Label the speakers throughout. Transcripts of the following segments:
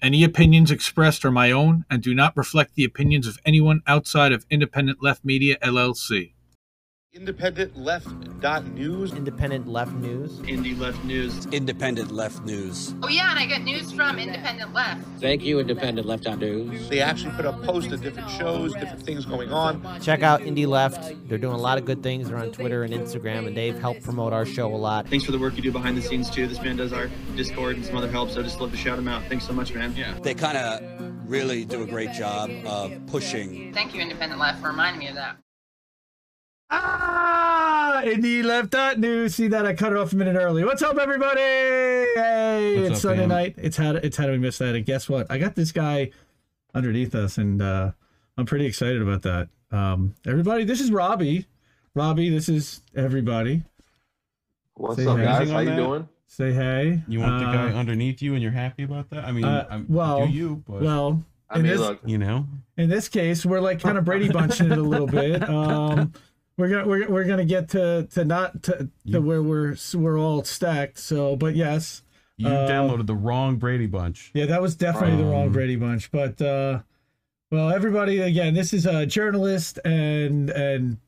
Speaker 1: Any opinions expressed are my own and do not reflect the opinions of anyone outside of Independent Left Media LLC.
Speaker 2: Independent Left dot news.
Speaker 3: Independent Left News.
Speaker 4: Indie Left News.
Speaker 5: Independent Left News.
Speaker 6: Oh yeah, and I get news from Independent Left.
Speaker 7: Thank you, Independent Left on News.
Speaker 2: They actually put up posts of different shows, different things going on.
Speaker 3: Check out Indie Left. They're doing a lot of good things. They're on Twitter and Instagram, and they've helped promote our show a lot.
Speaker 4: Thanks for the work you do behind the scenes too. This man does our Discord and some other help, so I just love to shout him out. Thanks so much, man. Yeah.
Speaker 5: They kind of really do a great job of pushing.
Speaker 6: Thank you, Independent Left, for reminding me of that.
Speaker 1: Ah, Indie Left Dot News. See that? I cut it off a minute early. What's up, everybody? Hey,
Speaker 8: What's
Speaker 1: it's
Speaker 8: up,
Speaker 1: Sunday
Speaker 8: fam?
Speaker 1: night. It's how it's how do we miss that? And guess what? I got this guy underneath us, and uh, I'm pretty excited about that. Um, everybody, this is Robbie. Robbie, this is everybody.
Speaker 9: What's
Speaker 1: Say
Speaker 9: up,
Speaker 1: hey.
Speaker 9: guys? How you
Speaker 8: that?
Speaker 9: doing?
Speaker 1: Say hey.
Speaker 8: You want the guy
Speaker 1: Uh,
Speaker 8: underneath you, and you're happy about that? I mean,
Speaker 1: uh,
Speaker 8: I'm,
Speaker 1: well,
Speaker 8: do you, but
Speaker 1: Well,
Speaker 9: I mean,
Speaker 1: this,
Speaker 9: look,
Speaker 8: you know,
Speaker 1: in this case, we're like kind of Brady bunching it a little bit. Um, we're gonna we're, we're gonna get to to not to, to
Speaker 8: You-
Speaker 1: where we're we're all stacked. So, but yes,
Speaker 8: you
Speaker 1: Uh,
Speaker 8: downloaded the wrong Brady Bunch.
Speaker 1: yeah, that was definitely the wrong
Speaker 8: Um,
Speaker 1: Brady bunch. But uh, well, everybody, again, this is a journalist and and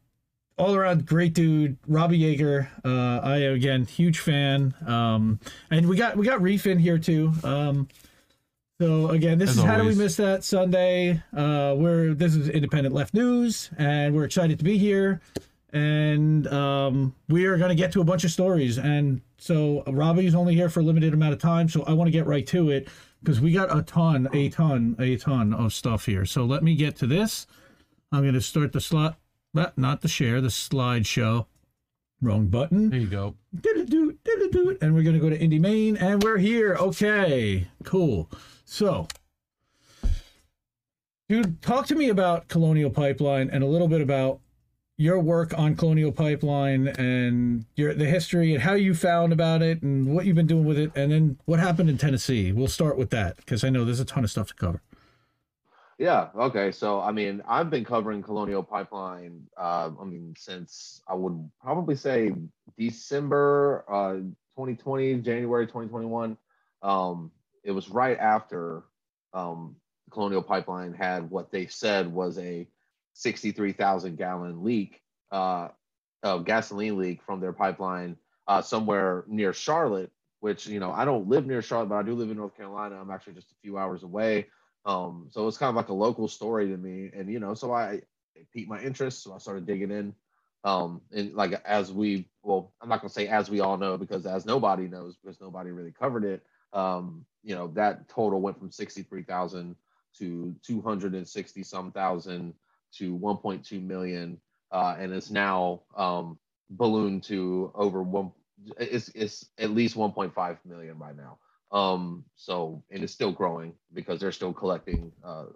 Speaker 1: all around great dude, Robbie Yeager. Uh, I again huge fan. Um, and we got we got Reef in here too. Um, so again, this
Speaker 8: As
Speaker 1: is how do we miss that Sunday? Uh, we're this is Independent Left News, and we're excited to be here. And um, we are going to get to a bunch of stories. And so Robbie's only here for a limited amount of time, so I want to get right to it because we got a ton, a ton, a ton of stuff here. So let me get to this. I'm going to start the slot, but not the share, the slideshow. Wrong button.
Speaker 8: There you go.
Speaker 1: Do-do-do, do-do-do. And we're going to go to Indie Main, and we're here. Okay, cool. So, dude, talk to me about Colonial Pipeline and a little bit about your work on Colonial Pipeline and your the history and how you found about it and what you've been doing with it, and then what happened in Tennessee. We'll start with that because I know there's a ton of stuff to cover.
Speaker 9: yeah, okay. So, I mean, I've been covering Colonial Pipeline. Uh, I mean, since I would probably say December uh, 2020, January 2021. Um, it was right after um, Colonial Pipeline had what they said was a 63,000 gallon leak, uh, of gasoline leak from their pipeline uh, somewhere near Charlotte. Which you know, I don't live near Charlotte, but I do live in North Carolina. I'm actually just a few hours away. Um, so it's kind of like a local story to me. And, you know, so I piqued my interest. So I started digging in. Um, and like as we, well, I'm not going to say as we all know, because as nobody knows, because nobody really covered it. Um, you know, that total went from 63,000 to 260 some thousand to 1.2 million. Uh, and it's now um, ballooned to over one, it's, it's at least 1.5 million by now. Um, so and it's still growing because they're still collecting uh,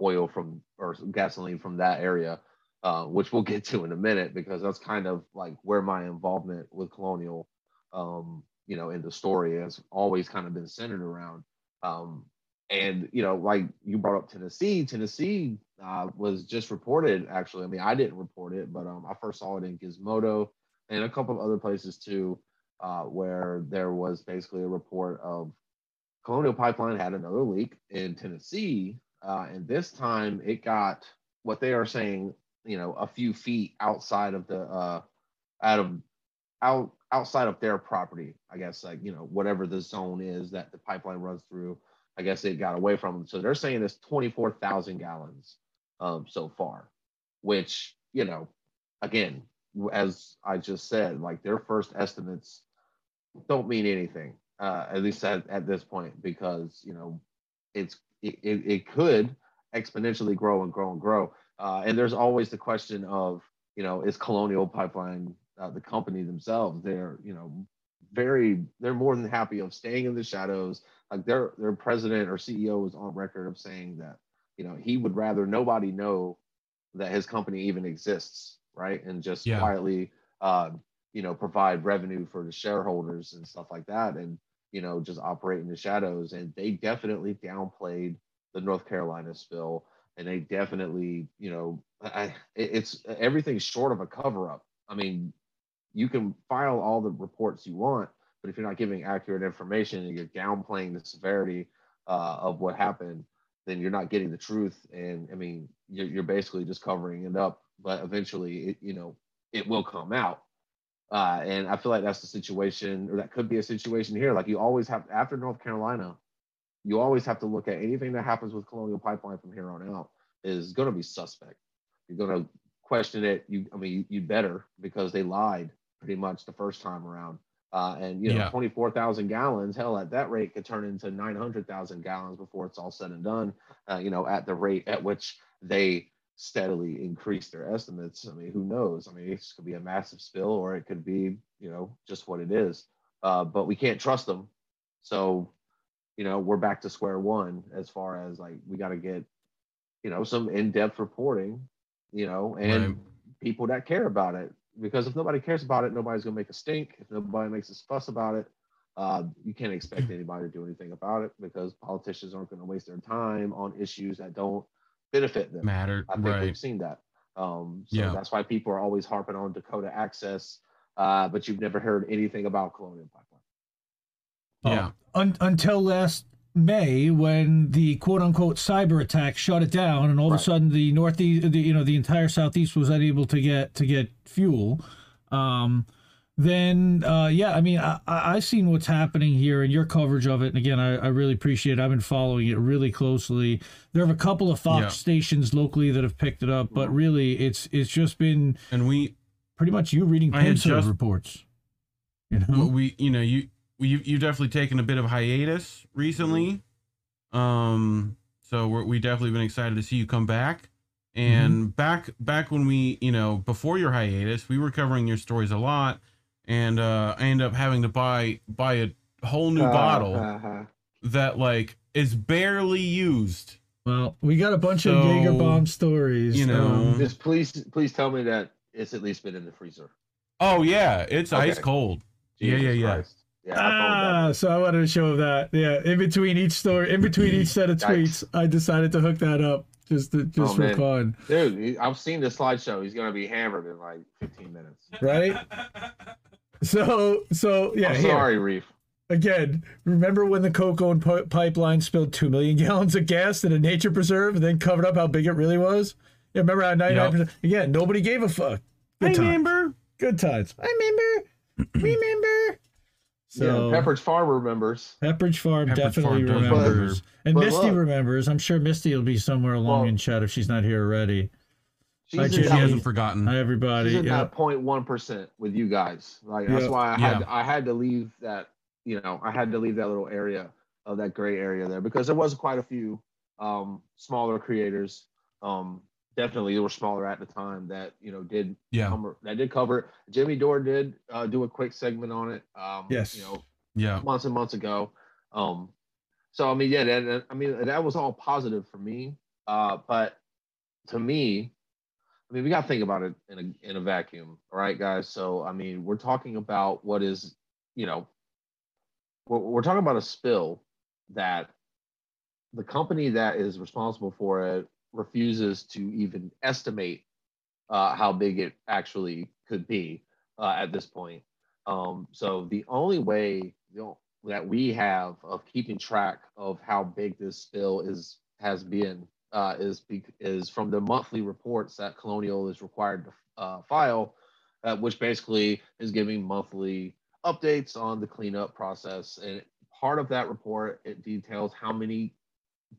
Speaker 9: oil from or gasoline from that area, uh, which we'll get to in a minute because that's kind of like where my involvement with Colonial, um, you know, in the story has always kind of been centered around. Um, and you know, like you brought up Tennessee, Tennessee uh, was just reported. Actually, I mean, I didn't report it, but um, I first saw it in Gizmodo and a couple of other places too, uh, where there was basically a report of Colonial Pipeline had another leak in Tennessee, uh, and this time it got what they are saying, you know, a few feet outside of the uh, out of out outside of their property. I guess like you know whatever the zone is that the pipeline runs through. I guess it got away from them. So they're saying it's twenty four thousand gallons um, so far, which you know, again, as I just said, like their first estimates don't mean anything uh, at least at, at this point, because you know it's it, it, it could exponentially grow and grow and grow. Uh, and there's always the question of you know is Colonial Pipeline uh, the company themselves? They're you know very they're more than happy of staying in the shadows. Like their their president or CEO is on record of saying that you know he would rather nobody know that his company even exists, right? And just
Speaker 8: Yeah.
Speaker 9: quietly uh, you know provide revenue for the shareholders and stuff like that and you know just operate in the shadows and they definitely downplayed the north carolina spill and they definitely you know I, it's everything's short of a cover up i mean you can file all the reports you want but if you're not giving accurate information and you're downplaying the severity uh, of what happened, then you're not getting the truth. And I mean, you're, you're basically just covering it up. But eventually, it, you know, it will come out. Uh, and I feel like that's the situation, or that could be a situation here. Like you always have after North Carolina, you always have to look at anything that happens with Colonial Pipeline from here on out is going to be suspect. You're going to question it. You, I mean, you, you better because they lied pretty much the first time around. Uh, and you know,
Speaker 8: Yeah.
Speaker 9: 24,000 gallons, hell, at that rate could turn into 900,000 gallons before it's all said and done. Uh, you know, at the rate at which they steadily increase their estimates. I mean, who knows? I mean, this could be a massive spill, or it could be, you know, just what it is. Uh, but we can't trust them. So, you know, we're back to square one as far as like we got to get, you know, some in-depth reporting, you know, and
Speaker 8: Right.
Speaker 9: people that care about it. Because if nobody cares about it, nobody's gonna make a stink. If nobody makes a fuss about it, uh, you can't expect anybody to do anything about it because politicians aren't going to waste their time on issues that don't benefit them.
Speaker 8: Matter.
Speaker 9: I think
Speaker 8: Right.
Speaker 9: we've seen that. Um, so
Speaker 8: Yeah.
Speaker 9: that's why people are always harping on Dakota Access, uh, but you've never heard anything about Colonial Pipeline.
Speaker 8: Yeah.
Speaker 1: Un- until last May, when the quote unquote cyber attack shut it down, and all of a sudden the northeast, the, you know, the entire southeast was unable to get to get fuel. Um, then, uh, yeah, I mean, I, I've seen what's happening here and your coverage of it. And again, I, I really appreciate it. I've been following it really closely. There have a couple of Fox
Speaker 8: Yeah.
Speaker 1: stations locally that have picked it up, but really, it's it's just been
Speaker 8: And we,
Speaker 1: pretty much you reading
Speaker 8: just-
Speaker 1: reports. You know,
Speaker 8: we, you know, you, you, you've definitely taken a bit of hiatus recently. Um, so we're, we definitely been excited to see you come back. And back, back when we, you know, before your hiatus, we were covering your stories a lot, and uh, I end up having to buy buy a whole new bottle
Speaker 9: Uh-huh.
Speaker 8: that like is barely used.
Speaker 1: well, we got a bunch
Speaker 8: So,
Speaker 1: of Jaeger bomb stories.
Speaker 8: you know,
Speaker 1: um,
Speaker 9: Just please, please tell me that it's at least been in the freezer.
Speaker 8: Oh yeah, it's
Speaker 9: Okay.
Speaker 8: ice cold. Yeah, yeah, yeah.
Speaker 9: Christ. Yeah,
Speaker 1: Ah, so I wanted to show that. Yeah, in between each story, in between each set of tweets, I decided to hook that up just to, just
Speaker 9: Oh,
Speaker 1: for
Speaker 9: man.
Speaker 1: fun,
Speaker 9: Dude, I've seen the slideshow. He's gonna be hammered in like 15 minutes.
Speaker 1: right? So, so yeah.
Speaker 9: I'm
Speaker 1: here.
Speaker 9: sorry, Reef.
Speaker 1: Again, remember when the Coco and Pi- pipeline spilled two million gallons of gas in a nature preserve and then covered up how big it really was? Yeah, remember how ninety nine percent? Again, nobody gave a fuck. Good
Speaker 8: I
Speaker 1: times.
Speaker 8: remember.
Speaker 1: Good times. I remember. remember. So
Speaker 9: yeah, Pepperidge Farm remembers.
Speaker 1: Pepperidge Farm
Speaker 8: Pepperidge
Speaker 1: definitely
Speaker 8: Farm
Speaker 1: remembers.
Speaker 8: remember.
Speaker 1: And
Speaker 9: But
Speaker 1: Misty
Speaker 9: look-
Speaker 1: remembers. I'm sure Misty will be somewhere along
Speaker 9: Well-
Speaker 1: in chat if she's not here already.
Speaker 9: She's
Speaker 1: Hi.
Speaker 8: She hasn't forgotten.
Speaker 1: Hi everybody.
Speaker 9: She's in
Speaker 1: Yeah.
Speaker 9: that 0.1 percent with you guys. Like that's why I had
Speaker 8: Yeah.
Speaker 9: I had to leave that. You know, I had to leave that little area of that gray area there because there was quite a few um, smaller creators. Um, definitely, they were smaller at the time that you know did
Speaker 8: Yeah,
Speaker 9: cover that did cover. it. Jimmy Dore did uh, do a quick segment on it. Um,
Speaker 1: Yes.
Speaker 9: You know,
Speaker 8: yeah,
Speaker 9: months and months ago. Um, so I mean, yeah, that, that- I mean that was all positive for me. Uh, but to me, I mean, we got to think about it in a in a vacuum, all right, guys. So I mean, we're talking about what is, you know, we're, we're talking about a spill that the company that is responsible for it refuses to even estimate uh, how big it actually could be uh, at this point. Um, so the only way you know, that we have of keeping track of how big this spill is has been uh, is is from the monthly reports that Colonial is required to uh, file, uh, which basically is giving monthly updates on the cleanup process. And part of that report it details how many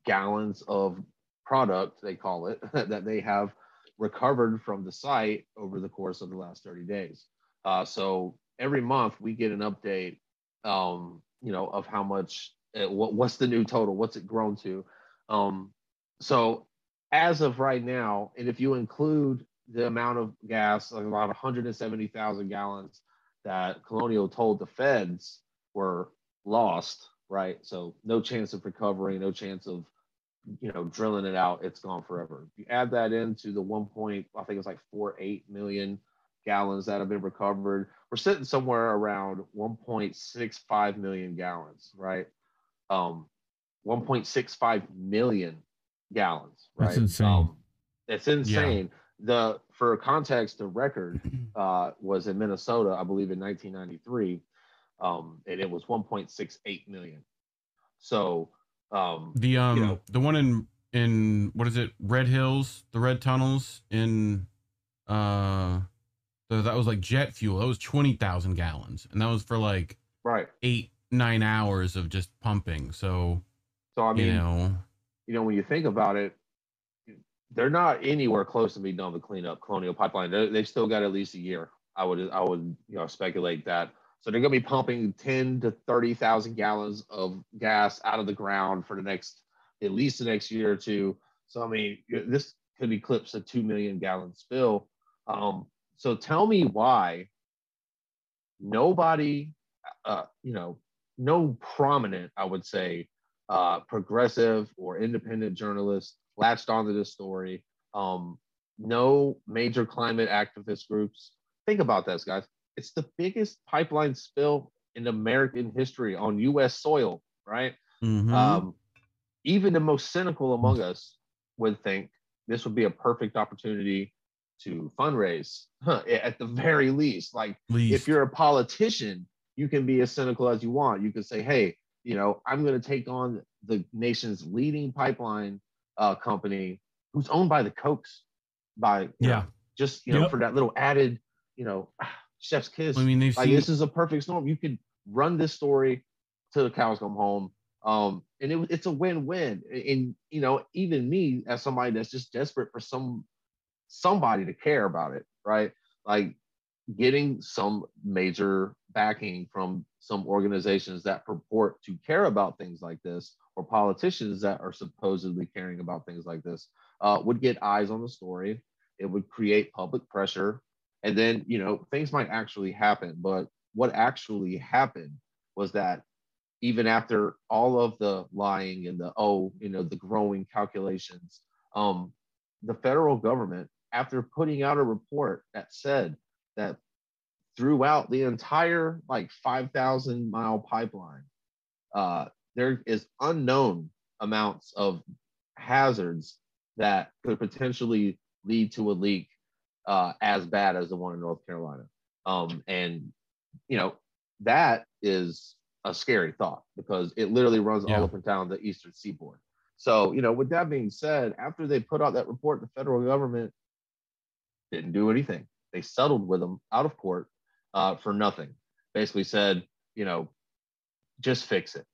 Speaker 9: gallons of product they call it that they have recovered from the site over the course of the last 30 days. Uh, so every month we get an update, um, you know, of how much, uh, what, what's the new total, what's it grown to. Um, so as of right now, and if you include the amount of gas, like about 170,000 gallons that Colonial told the feds were lost, right? So no chance of recovery, no chance of you know drilling it out. It's gone forever. If you add that into the one point, I think it's like four eight million gallons that have been recovered. We're sitting somewhere around 1.65 million gallons, right? Um, 1.65 million gallons, right?
Speaker 1: That's insane.
Speaker 9: Um, it's insane. The for context, the record uh, was in Minnesota, I believe, in 1993, um, and it was 1.68 million. So Um,
Speaker 8: The um
Speaker 9: know.
Speaker 8: the one in in what is it? Red Hills, the Red Tunnels in uh so that was like jet fuel. That was 20,000 gallons and that was for like
Speaker 9: right.
Speaker 8: 8 9 hours of just pumping. So,
Speaker 9: So I mean,
Speaker 8: you know,
Speaker 9: you know, when you think about it, they're not anywhere close to being done with cleanup Colonial Pipeline. They they've still got at least a year. I would I would you know speculate that. So they're going to be pumping ten to thirty thousand gallons of gas out of the ground for the next at least the next year or two. So I mean, this could eclipse a two million gallon spill. Um, so tell me why nobody, uh, you know, no prominent, I would say, uh, progressive or independent journalist latched onto this story. Um, no major climate activist groups. Think about this, guys. It's the biggest pipeline spill in American history on U.S. soil, right?
Speaker 8: mhm.
Speaker 9: Um, even the most cynical among us would think this would be a perfect opportunity to fundraise, huh, at the very least. Like,
Speaker 8: least
Speaker 9: if you're a politician, you can be as cynical as you want. You can say, hey, you know, I'm going to take on the nation's leading pipeline uh, company who's owned by the Kochs, by,
Speaker 1: Yeah.
Speaker 9: know, just, you know,
Speaker 1: Yep.
Speaker 9: for that little added, you know, chef's kiss.
Speaker 8: I mean, they've
Speaker 9: like,
Speaker 8: seen
Speaker 9: this is a perfect storm. You could run this story till the cows come home. Um, and it, it's a win-win. And, you know, even me as somebody that's just desperate for some somebody to care about it, right? Like getting some major backing from some organizations that purport to care about things like this or politicians that are supposedly caring about things like this uh, would get eyes on the story it would create public pressure and then you know things might actually happen but what actually happened was that even after all of the lying and the oh you know the growing calculations um the federal government after putting out a report that said that throughout the entire like 5000 mile pipeline uh, there is unknown amounts of hazards that could potentially lead to a leak uh, as bad as the one in north carolina um, and you know that is a scary thought because it literally runs
Speaker 8: Yeah.
Speaker 9: all up and down the eastern seaboard so you know with that being said after they put out that report the federal government didn't do anything they settled with them out of court uh, for nothing. Basically said, you know, just fix it.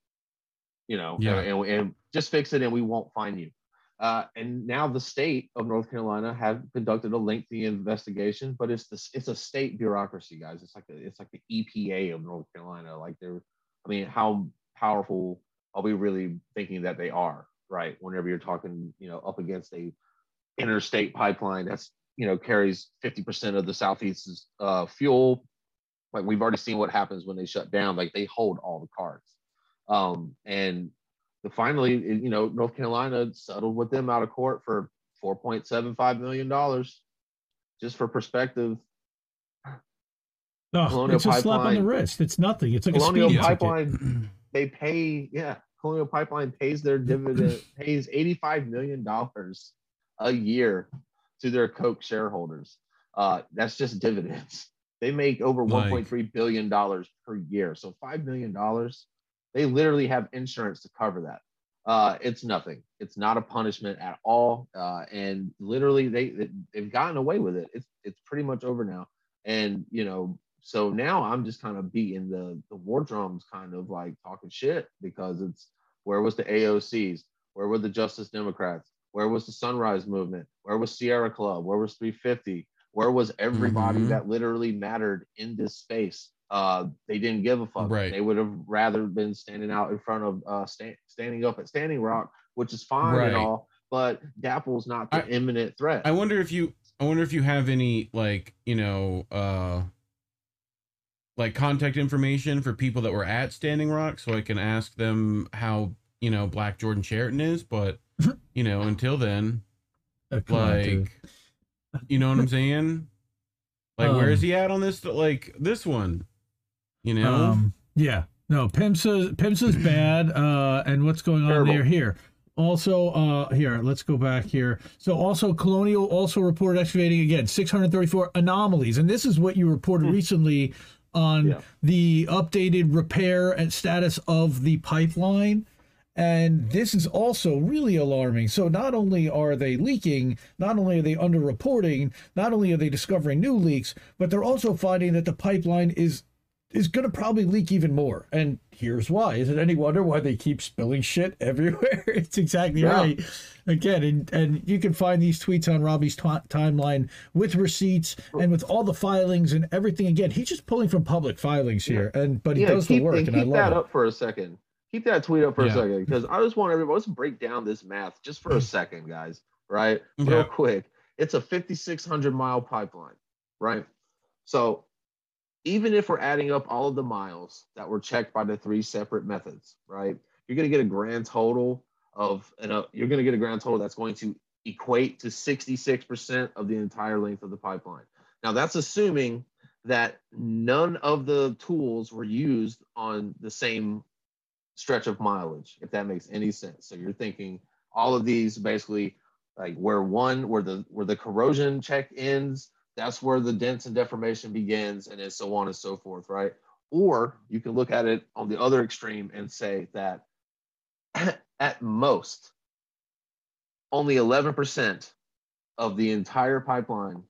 Speaker 9: You know,
Speaker 8: Yeah.
Speaker 9: and, and just fix it, and we won't find you. Uh, and now the state of North Carolina have conducted a lengthy investigation, but it's this it's a state bureaucracy, guys. It's like a, it's like the EPA of North Carolina. Like they're, I mean, how powerful are we really thinking that they are? Right. Whenever you're talking, you know, up against a interstate pipeline that's you know carries 50% of the southeast's uh, fuel like we've already seen what happens when they shut down like they hold all the cards um, and the finally you know north carolina settled with them out of court for 4.75 million dollars just for perspective
Speaker 1: Oh,
Speaker 9: Colonial
Speaker 1: it's a slap on the wrist. It's nothing. It's like
Speaker 9: Colonial
Speaker 1: a speeding ticket.
Speaker 9: Pipeline they pay yeah colonial pipeline pays their dividend pays 85 million dollars a year to their Koch shareholders uh that's just dividends they make over
Speaker 8: Like-
Speaker 9: 1.3 billion dollars per year so 5 million dollars they literally have insurance to cover that. Uh it's nothing. It's not a punishment at all. Uh and literally they they- they've gotten away with it. It's it's pretty much over now. And you know so now i'm just kind of beating the the war drums kind of like talking shit because it's where was the aocs where were the justice democrats? Where was the sunrise movement? Where was sierra club? Where was 350 where was everybody
Speaker 8: Mhm.
Speaker 9: that literally mattered in this space uh they didn't give a fuck
Speaker 8: Right.
Speaker 9: they would have rather been standing out in front of uh sta- standing up at standing rock which is fine
Speaker 8: Right.
Speaker 9: and all but DAPL's not the
Speaker 8: I-
Speaker 9: imminent threat
Speaker 8: I wonder if you I wonder if you have any like, you know, uh like contact information for people that were at Standing Rock so I can ask them how, you know, Black Jordan Sheraton is, but you know, until then,
Speaker 1: Uh, come on, dude.
Speaker 8: like you know what I'm saying? Like where
Speaker 1: Um,
Speaker 8: is he at on this like this one? You know?
Speaker 1: Um, yeah. No, PHMSA PHMSA's bad. Uh, and what's going on
Speaker 9: Terrible.
Speaker 1: there here? Also, uh, here, let's go back here. So, also, Colonial also reported excavating again 634 anomalies, and this is what you reported recently on
Speaker 9: Hmm. Yeah.
Speaker 1: the updated repair and status of the pipeline. And this is also really alarming. So, not only are they leaking, not only are they underreporting, not only are they discovering new leaks, but they're also finding that the pipeline is is going to probably leak even more. And here's why. Is it any wonder why they keep spilling shit everywhere? it's exactly
Speaker 9: Yeah.
Speaker 1: right. Again, and, and you can find these tweets on Robbie's t- timeline with receipts and with all the filings and everything. Again, he's just pulling from public filings here, and but he
Speaker 9: yeah,
Speaker 1: does
Speaker 9: keep,
Speaker 1: the work,
Speaker 9: and
Speaker 1: and I
Speaker 9: keep
Speaker 1: love
Speaker 9: that
Speaker 1: it.
Speaker 9: up for a second. Keep that tweet up for
Speaker 8: Yeah.
Speaker 9: a second because I just want everybody. Let's break down this math just for a second, guys. Right, real
Speaker 8: Yeah.
Speaker 9: quick. It's a 5,600 mile pipeline, right? So even if we're adding up all of the miles that were checked by the three separate methods, right? You're going to get a grand total of, and uh, you're going to get a grand total that's going to equate to 66% of the entire length of the pipeline. Now, that's assuming that none of the tools were used on the same stretch of mileage, if that makes any sense. So you're thinking all of these basically like where one where the where the corrosion check ends, that's where the dents and deformation begins, and then so on and so forth, right? Or you can look at it on the other extreme and say that at most only 11% of the entire pipeline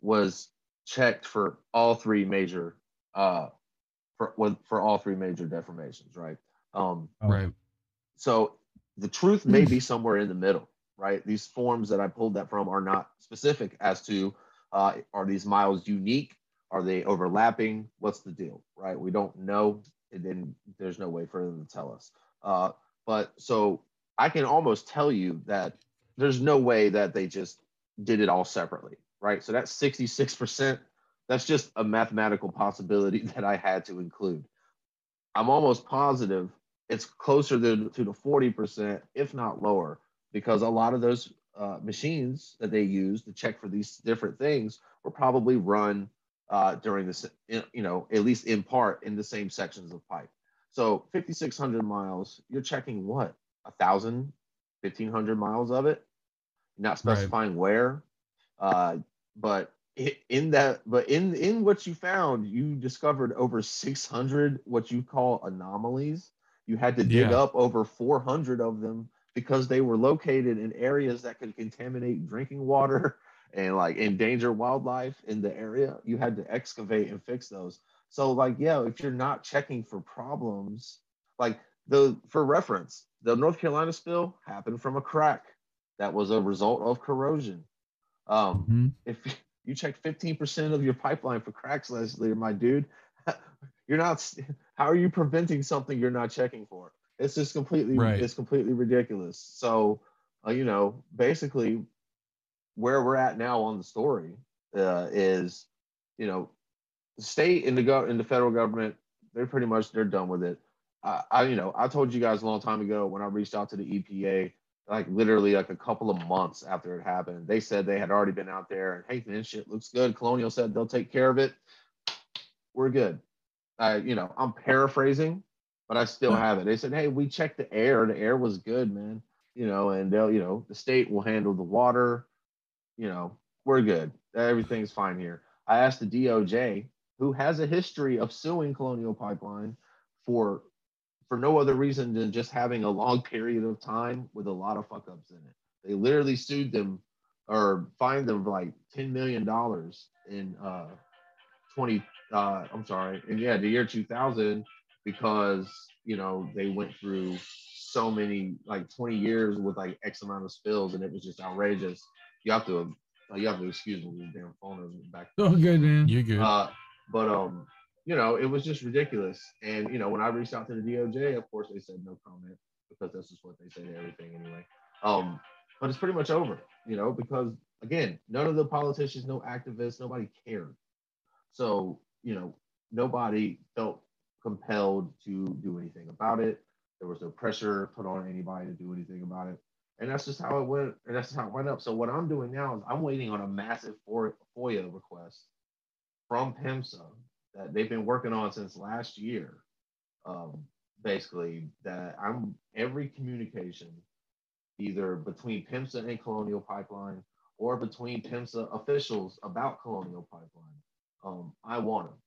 Speaker 9: was checked for all three major uh for for all three major deformations right um
Speaker 8: Right.
Speaker 9: so the truth may be somewhere in the middle right these forms that i pulled that from are not specific as to uh are these miles unique? Are they overlapping? What's the deal right? We don't know and then there's no way for them to tell us. Uh but so i can almost tell you that there's no way that they just did it all separately right? So that's 66% that's just a mathematical possibility that i had to include. I'm almost positive it's closer to, to the 40%, if not lower, because a lot of those uh, machines that they use to check for these different things were probably run uh, during this, you know, at least in part in the same sections of pipe. So 5,600 miles, you're checking what? A thousand, 1,500 miles of it? Not
Speaker 8: Right.
Speaker 9: specifying where. Uh, but in that, but in in what you found, you discovered over 600 what you call anomalies. You had to dig
Speaker 8: Yeah.
Speaker 9: up over 400 of them because they were located in areas that could contaminate drinking water and like endanger wildlife in the area. You had to excavate and fix those. So like yeah, if you're not checking for problems, like the for reference, the North Carolina spill happened from a crack that was a result of corrosion. Um,
Speaker 1: Mhm.
Speaker 9: if you check 15% of your pipeline for cracks, Leslie, my dude, you're not. How are you preventing something you're not checking for? It's just completely.
Speaker 8: Right.
Speaker 9: It's completely ridiculous. So, uh, you know, basically, where we're at now on the story uh, is, you know, the state and the go and the federal government, they're pretty much they're done with it. I, I, you know, I told you guys a long time ago when I reached out to the EPA, like literally like a couple of months after it happened, they said they had already been out there and hey, man, shit looks good. Colonial said they'll take care of it. We're good. I, you know, I'm paraphrasing, but I still have it. They said, hey, we checked the air. The air was good, man. You know, and they'll, you know, the state will handle the water. You know, we're good. Everything's fine here. I asked the DOJ, who has a history of suing Colonial Pipeline for for no other reason than just having a long period of time with a lot of fuck ups in it. They literally sued them or fined them like ten million dollars in uh twenty uh I'm sorry, and yeah, the year two thousand because you know they went through so many like 20 years with like X amount of spills and it was just outrageous. You have to uh, you have to excuse me, the damn phone is back
Speaker 1: Oh, good man.
Speaker 8: You're good.
Speaker 9: uh, but um, you know, it was just ridiculous. And you know, when I reached out to the DOJ, of course they said no comment because that's just what they say to everything anyway. Um, but it's pretty much over, you know, because again, none of the politicians, no activists, nobody cared. So you know, nobody felt compelled to do anything about it. There was no pressure put on anybody to do anything about it. And that's just how it went. And that's how it went up. So what I'm doing now is I'm waiting on a massive FOIA request from PHMSA that they've been working on since last year. Um, basically, that I'm every communication, either between PHMSA and Colonial Pipeline or between PHMSA officials about Colonial Pipeline, um, I want them.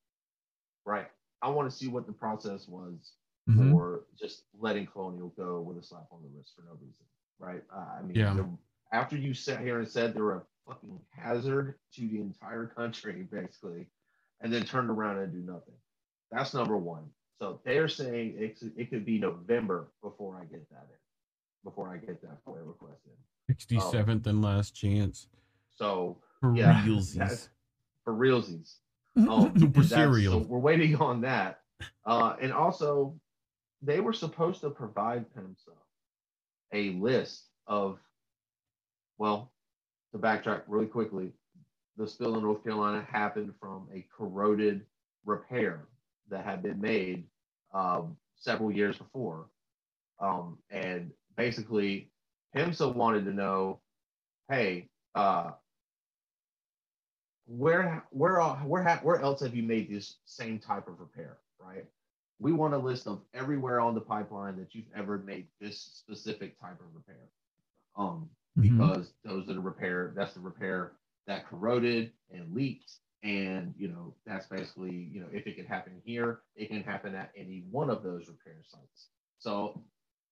Speaker 9: Right. I want to see what the process was
Speaker 1: Mhm.
Speaker 9: for just letting Colonial go with a slap on the wrist for no reason, right? Uh, I mean,
Speaker 8: Yeah.
Speaker 9: the- after you sat here and said they're a fucking hazard to the entire country, basically, and then turned around and do nothing. That's number one. So they're saying it, could- it could be November before I get that in, before I get that FOIA request in.
Speaker 8: 67th and last chance.
Speaker 9: So
Speaker 8: For
Speaker 9: yeah,
Speaker 8: realsies.
Speaker 9: for realsies.
Speaker 1: Mm-hmm.
Speaker 9: Um, that's-
Speaker 8: cereal.
Speaker 9: So we're waiting on that. Uh, and also, they were supposed to provide PHMSA a list of, well, to backtrack really quickly, the spill in North Carolina happened from a corroded repair that had been made um, several years before. Um, and basically, PHMSA wanted to know, hey, uh, where where where where else have you made this same type of repair right? We want a list of everywhere on the pipeline that you've ever made this specific type of repair. Um
Speaker 1: Mhm.
Speaker 9: because those are the repair that's the repair that corroded and leaked. And you know that's basically you know if it can happen here it can happen at any one of those repair sites. So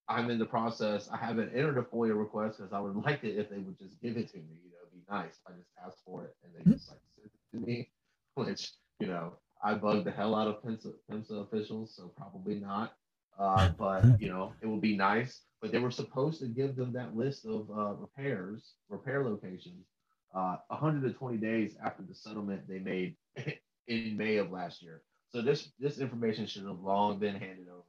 Speaker 9: i'm in the process i haven't entered a foia request because i would like it if they would just give it to me you know nice i just ask for it and they just like send it to me which you know i bug the hell out of PHMSA officials so probably not uh, but you know it would be nice but they were supposed to give them that list of uh, repairs repair locations uh, 120 days after the settlement they made in May of last year. So this this information should have long been handed over,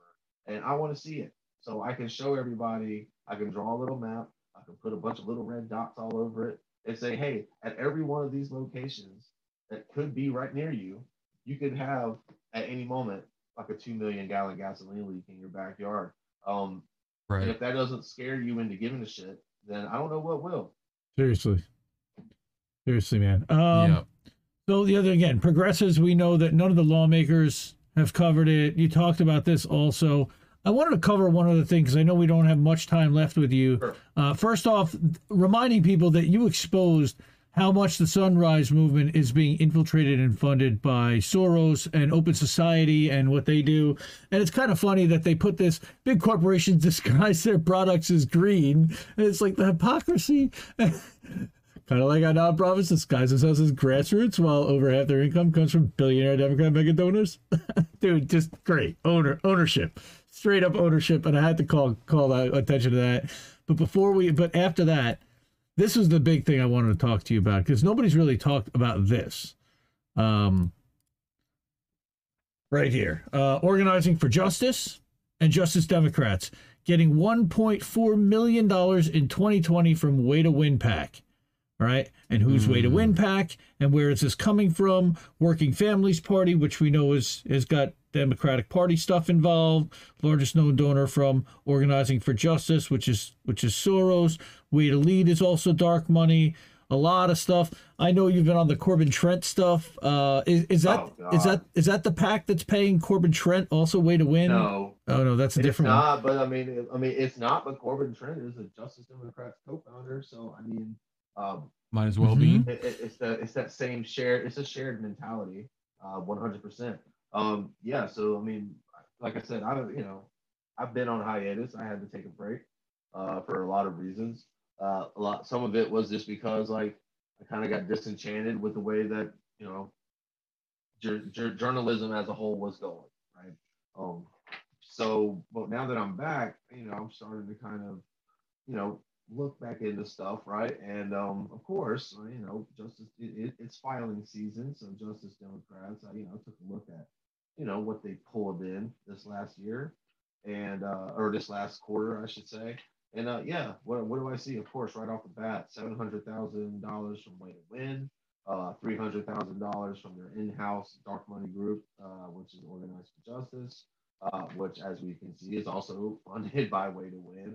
Speaker 9: and I want to see it so I can show everybody. I can draw a little map. I can put a bunch of little red dots all over it and say, hey, at every one of these locations that could be right near you, you could have at any moment like a two million gallon gasoline leak in your backyard. Um, and
Speaker 8: Right.
Speaker 9: if that doesn't scare you into giving a shit, then I don't know what will.
Speaker 1: Seriously. Seriously, man. Um,
Speaker 8: yeah.
Speaker 1: So the other again, progressives. We know that none of the lawmakers have covered it. You talked about this also. I wanted to cover one other thing because I know we don't have much time left with you.
Speaker 9: Sure.
Speaker 1: Uh, first off, reminding people that you exposed how much the Sunrise Movement is being infiltrated and funded by Soros and Open Society and what they do. And it's kind of funny that they put this big corporations disguise their products as green. And it's like the hypocrisy. Kind of like how nonprofits disguise themselves as grassroots while over half their income comes from billionaire Democrat mega donors. Dude, just great owner ownership, straight up ownership, and I had to call call attention to that. But before we, but after that, this was the big thing I wanted to talk to you about because nobody's really talked about this. Um, right here, uh, organizing for justice and Justice Democrats getting 1.4 million dollars in 2020 from Way to Win PAC. All right. And who's Way to Win pack, and where is this coming from? Working Families Party, which we know is has got Democratic Party stuff involved. Largest known donor from Organizing for Justice, which is which is Soros. Way to Lead is also dark money. A lot of stuff. I know you've been on the Corbin Trent stuff. Uh, is, is that
Speaker 9: Oh,
Speaker 1: is that that the pack that's paying Corbin Trent also Way to Win?
Speaker 9: No,
Speaker 1: Oh no, that's a
Speaker 9: it's
Speaker 1: different one.
Speaker 9: But I mean, I mean, it's not. But Corbin Trent is a Justice Democrats co-founder, so I mean, um,
Speaker 8: Might as well
Speaker 1: Mhm.
Speaker 8: be.
Speaker 9: it, it- it's the it's that same shared. It's a shared mentality, uh, one hundred percent. Um, yeah. So I mean, like I said, I you know, I've been on hiatus. I had to take a break, uh, for a lot of reasons. Uh, a lot. Some of it was just because like I kind of got disenchanted with the way that you know, jur- jur- journalism as a whole was going. Right. Um. So, but now that I'm back, you know, I'm starting to kind of, you know, look back into stuff, right? And um, of course, uh, you know, Justice, it, it, it's filing season, so Justice Democrats, I, you know, took a look at, you know, what they pulled in this last year, and uh, or this last quarter, I should say. And uh, yeah, what what do I see? Of course, right off the bat, seven hundred thousand dollars from Way to Win, uh, three hundred thousand dollars from their in-house dark money group, uh, which is Organized for Justice, uh, which, as we can see, is also funded by Way to Win.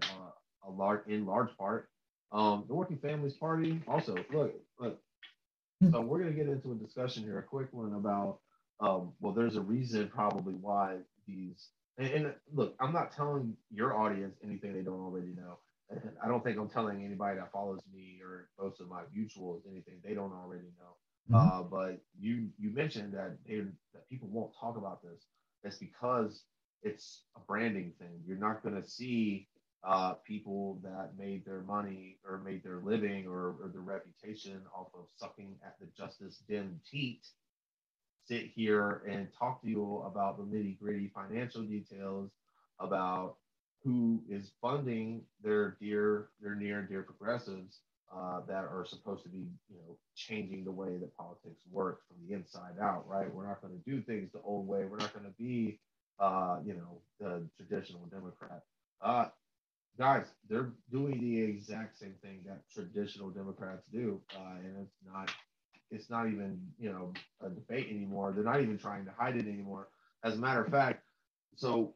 Speaker 9: A large in large part. Um, the Working Families Party also look look. So we're gonna get into a discussion here, a quick one about um, well, there's a reason probably why these and, and look, I'm not telling your audience anything they don't already know. And I don't think I'm telling anybody that follows me or most of my mutuals anything they don't already know.
Speaker 1: Mhm.
Speaker 9: Uh, but you you mentioned that they that people won't talk about this. That's because it's a branding thing. You're not going to see uh, people that made their money or made their living or, or their reputation off of sucking at the Justice Dem teat sit here and talk to you about the nitty gritty financial details about who is funding their dear, their near and dear progressives uh, that are supposed to be, you know, changing the way that politics works from the inside out, right? We're not going to do things the old way. We're not going to be, uh, you know, the traditional Democrat. Uh, guys, they're doing the exact same thing that traditional Democrats do, uh, and it's not, it's not even, you know, a debate anymore. They're not even trying to hide it anymore. As a matter of fact, so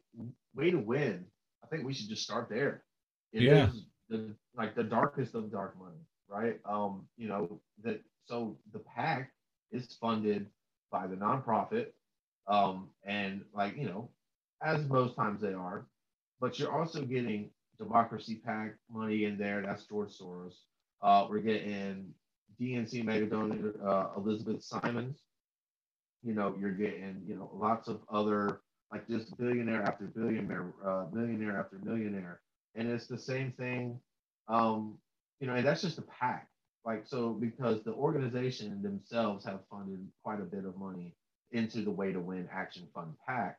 Speaker 9: way to win. I think we should just start there. It
Speaker 1: Yeah.
Speaker 9: is the like the darkest of dark money, right? Um, you know that so the PAC is funded by the nonprofit, um, and like you know, as most times they are, but you're also getting Democracy PAC money in there. That's George Soros. Uh, we're getting DNC mega donor uh, Elizabeth Simons. You know, you're getting you know lots of other like just billionaire after billionaire, uh, millionaire after millionaire, and it's the same thing. Um, you know, and that's just a pack. Like so, because the organization themselves have funded quite a bit of money into the Way to Win Action Fund PAC,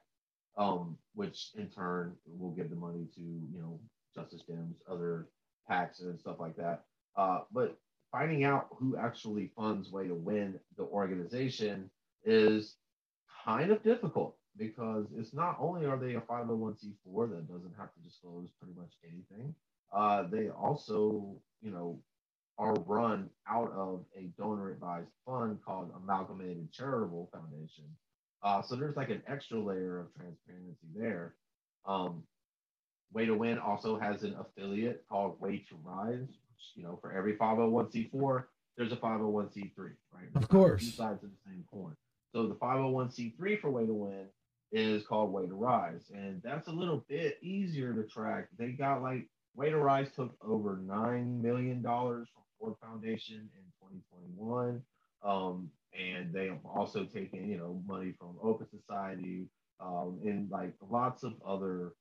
Speaker 9: um, which in turn will give the money to you know Justice Dems, other PACs, and stuff like that. Uh, but finding out who actually funds Way to Win the organization is kind of difficult because it's not only are they a 501c4 that doesn't have to disclose pretty much anything, uh, they also, you know, are run out of a donor advised fund called Amalgamated Charitable Foundation. Uh, so there's like an extra layer of transparency there. Um, Way to Win also has an affiliate called Way to Rise, which, you know, for every 501c4, there's a 501c3, right?
Speaker 1: Of course.
Speaker 9: Two sides of the same coin. So the 501c3 for Way to Win is called Way to Rise, and that's a little bit easier to track. They got like Way to Rise took over nine million dollars from Ford Foundation in 2021, um, and they have also taken you know money from Open Society um, and like lots of other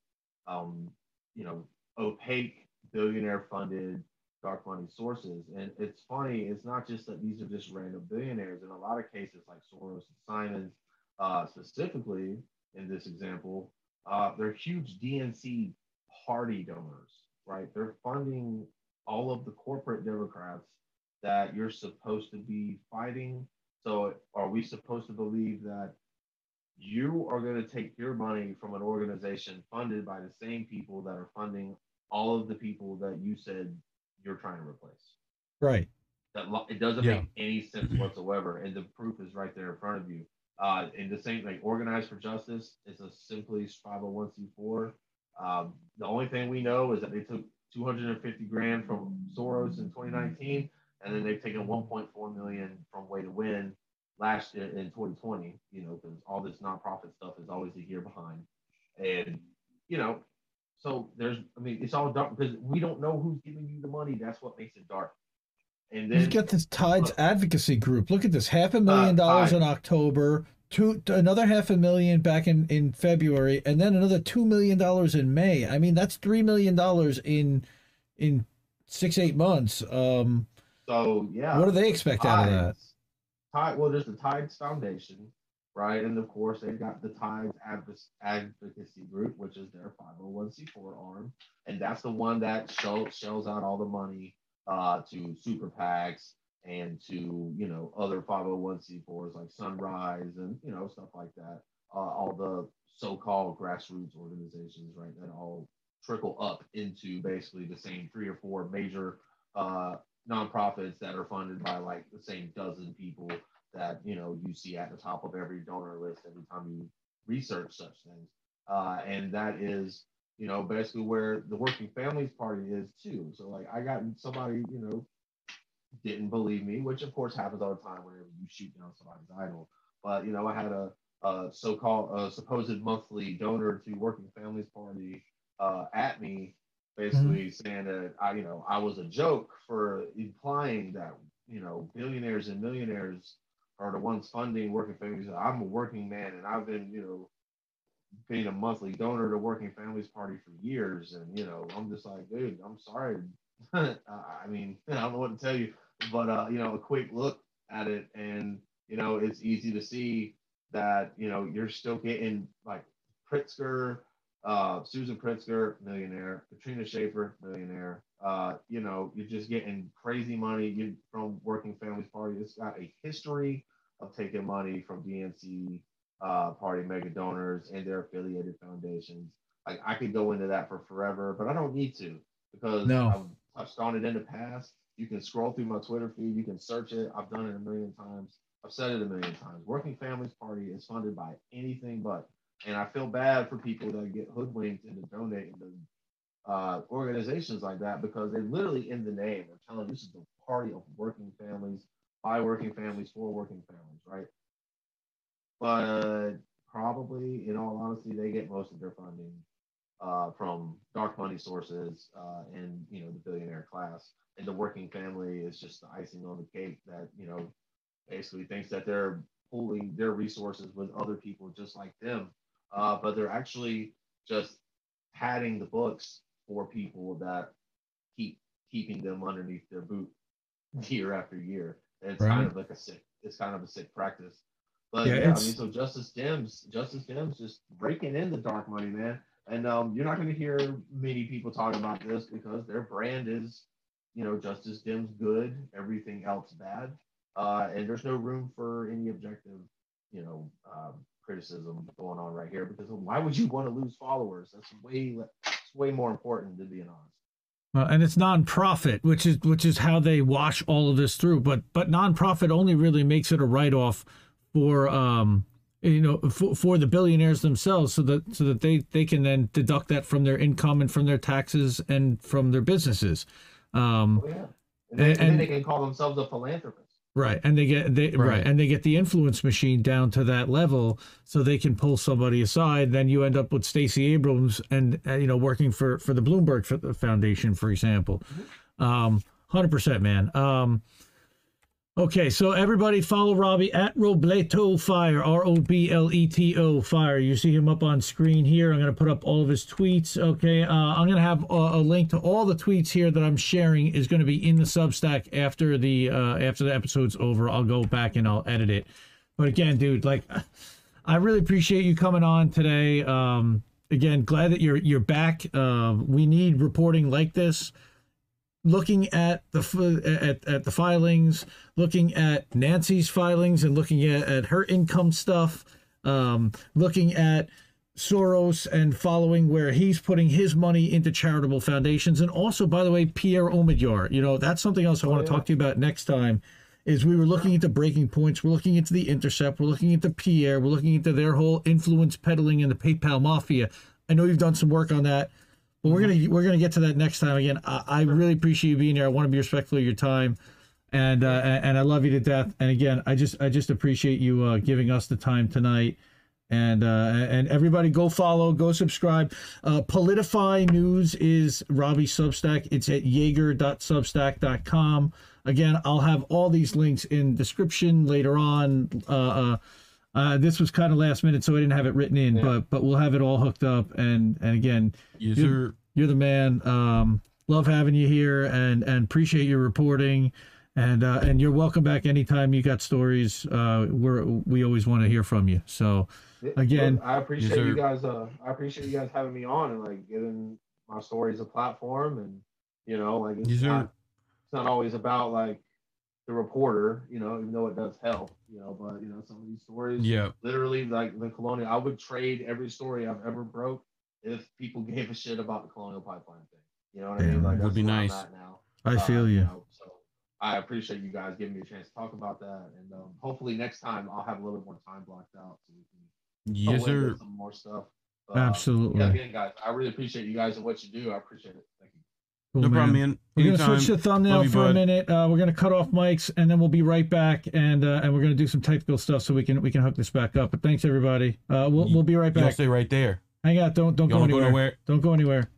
Speaker 9: um, you know opaque billionaire funded dark money sources. And it's funny, it's not just that these are just random billionaires. In a lot of cases, like Soros and Simons, uh, specifically in this example, uh, they're huge DNC party donors, right? They're funding all of the corporate Democrats that you're supposed to be fighting. So, are we supposed to believe that you are going to take your money from an organization funded by the same people that are funding all of the people that you said you're trying to replace?
Speaker 1: Right.
Speaker 9: That lo- it doesn't
Speaker 8: Yeah.
Speaker 9: make any sense whatsoever, and the proof is right there in front of you. Uh, and the same like Organized for Justice is a simply 501c4. Um, the only thing we know is that they took 250 grand from Soros in 2019, and then they've taken 1.4 million from Way to Win last year in 2020. You know, because all this nonprofit stuff is always a year behind, and you know, so there's, I mean, it's all dark because we don't know who's giving you the money. That's what makes it dark. And then
Speaker 1: You've got this Tides advocacy group. Look at this: half a million
Speaker 9: Uh,
Speaker 1: dollars in October, two another half a million back in in February, and then another two million dollars in May. I mean, that's three million dollars in in six eight months. Um,
Speaker 9: so yeah,
Speaker 1: what do they expect out of that?
Speaker 9: Tide, well, there's the Tides Foundation, right? And of course, they've got the Tides Advocacy Group, which is their 501c4 arm. And that's the one that show, shells out all the money uh, to super PACs and to, you know, other 501c4s like Sunrise and, you know, stuff like that. Uh, all the so called grassroots organizations, right? That all trickle up into basically the same three or four major uh, nonprofits that are funded by like the same dozen people that you know you see at the top of every donor list every time you research such things. Uh, and that is you know basically where the working families party is too. So like i got somebody you know didn't believe me which of course happens all the time whenever you shoot down somebody's idol. But you know i had a, a so-called a supposed monthly donor to working families party uh, at me basically saying that I, you know, I was a joke for implying that, you know, billionaires and millionaires are the ones funding working families. I'm a working man and I've been, you know, being a monthly donor to Working Families Party for years, and you know, I'm just like, dude, I'm sorry. I mean, I don't know what to tell you, but uh, you know, a quick look at it, and you know, it's easy to see that you know you're still getting like Pritzker, uh, Susan Pritzker, millionaire, Katrina Schaefer, millionaire. Uh, you know, you're just getting crazy money you, from Working Families Party. It's got a history of taking money from DNC uh, party mega donors and their affiliated foundations. Like I could go into that for forever, but I don't need to because
Speaker 1: No.
Speaker 9: I've touched on it in the past. You can scroll through my Twitter feed, you can search it. I've done it a million times. I've said it a million times. Working Families Party is funded by anything but. And I feel bad for people that get hoodwinked into donating to uh, organizations like that because they literally in the name are telling this is the party of working families, by working families, for working families, right? But probably, in all honesty, they get most of their funding uh, from dark money sources uh, and you know the billionaire class. And the working family is just the icing on the cake that you know basically thinks that they're pooling their resources with other people just like them, uh, but they're actually just padding the books for people that keep keeping them underneath their boot year after year. And it's
Speaker 1: Right.
Speaker 9: kind of like a sick. It's kind of a sick practice. But
Speaker 1: Yeah,
Speaker 9: yeah, I mean, so Justice Dems, Justice Dems, just breaking in the dark money, man. And um, you're not going to hear many people talking about this because their brand is, you know, Justice Dems good, everything else bad, uh, and there's no room for any objective, you know, um, criticism going on right here. Because why would you want to lose followers? That's way, it's way more important than being honest.
Speaker 1: Uh, and it's non-profit, which is which is how they wash all of this through. But but non-profit only really makes it a write-off for um you know for, for the billionaires themselves, so that so that they they can then deduct that from their income and from their taxes and from their businesses. Um,
Speaker 9: Oh, yeah. And, then,
Speaker 1: And-
Speaker 9: and then
Speaker 1: and-
Speaker 9: they can call themselves a philanthropist.
Speaker 1: Right, and they get they right.
Speaker 8: Right.
Speaker 1: and they get the influence machine down to that level, so they can pull somebody aside. Then you end up with Stacey Abrams, and uh, you know, working for for the Bloomberg Foundation, for example. Um, hundred percent, man. Um, okay, so everybody follow Robbie at Robleto Fire, R O B L E T O Fire. You see him up on screen here. I'm going to put up all of his tweets. Okay, uh, I'm going to have a, a link to all the tweets here that I'm sharing is going to be in the Substack after the uh, after the episode's over. I'll go back and I'll edit it. But again, dude, like I really appreciate you coming on today. Um, again, glad that you're you're back. Uh, we need reporting like this looking at the at, at the filings, looking at Nancy's filings, and looking at, at her income stuff, um, looking at Soros and following where he's putting his money into charitable foundations, and also, by the way, Pierre Omidyar. You know, that's something else I want to talk to you about next time. Is we were looking into breaking points, we're looking into the Intercept, we're looking into Pierre, we're looking into their whole influence peddling and the PayPal mafia. I know you've done some work on that. But we're gonna we're gonna get to that next time. Again, I, I really appreciate you being here. I want to be respectful of your time, and uh, and I love you to death. And again, I just I just appreciate you uh, giving us the time tonight. And uh, and everybody go follow, go subscribe. Uh, Politify News is Robbie's Substack. It's at Jaeger.substack.com. Again, I'll have all these links in description later on. Uh, uh, this was kind of last minute, so I didn't have it written in, but but we'll have it all hooked up. And and again,
Speaker 8: Yes,
Speaker 1: You're- you're the man. Um, love having you here, and and appreciate your reporting. And uh, and you're welcome back anytime you got stories. Uh, we're we always want to hear from you. So Again,
Speaker 9: Look, I appreciate
Speaker 8: sir.
Speaker 9: you guys. Uh, I appreciate you guys having me on and like giving my stories a platform. And you know, like it's
Speaker 8: Yes,
Speaker 9: not, it's not always about like the reporter. You know, even though it does help. You know, but you know, some of these stories,
Speaker 8: Yeah.
Speaker 9: literally like the colonial. I would trade every story I've ever broke if people gave a shit about the colonial pipeline thing. You know what I mean? Like
Speaker 8: would be nice.
Speaker 9: now.
Speaker 1: I
Speaker 9: Uh,
Speaker 1: feel you.
Speaker 9: know, so I appreciate you guys giving me a chance to talk about that, and um, hopefully next time I'll have a little more time blocked out so we can
Speaker 8: Yes, sir.
Speaker 9: some more stuff. But,
Speaker 1: Absolutely.
Speaker 9: Yeah, again, guys, I really appreciate you guys and what you do. I appreciate it.
Speaker 1: Cool,
Speaker 8: No problem, man.
Speaker 1: We're gonna switch the thumbnail
Speaker 8: you,
Speaker 1: for a minute. Uh, we're gonna cut off mics, and then we'll be right back, and uh, and we're gonna do some technical stuff so we can we can hook this back up. But thanks everybody. Uh, we'll we'll be right
Speaker 8: Y'all
Speaker 1: back.
Speaker 8: stay right there.
Speaker 1: Hang out. Don't don't go
Speaker 8: don't go
Speaker 1: anywhere. Don't go anywhere.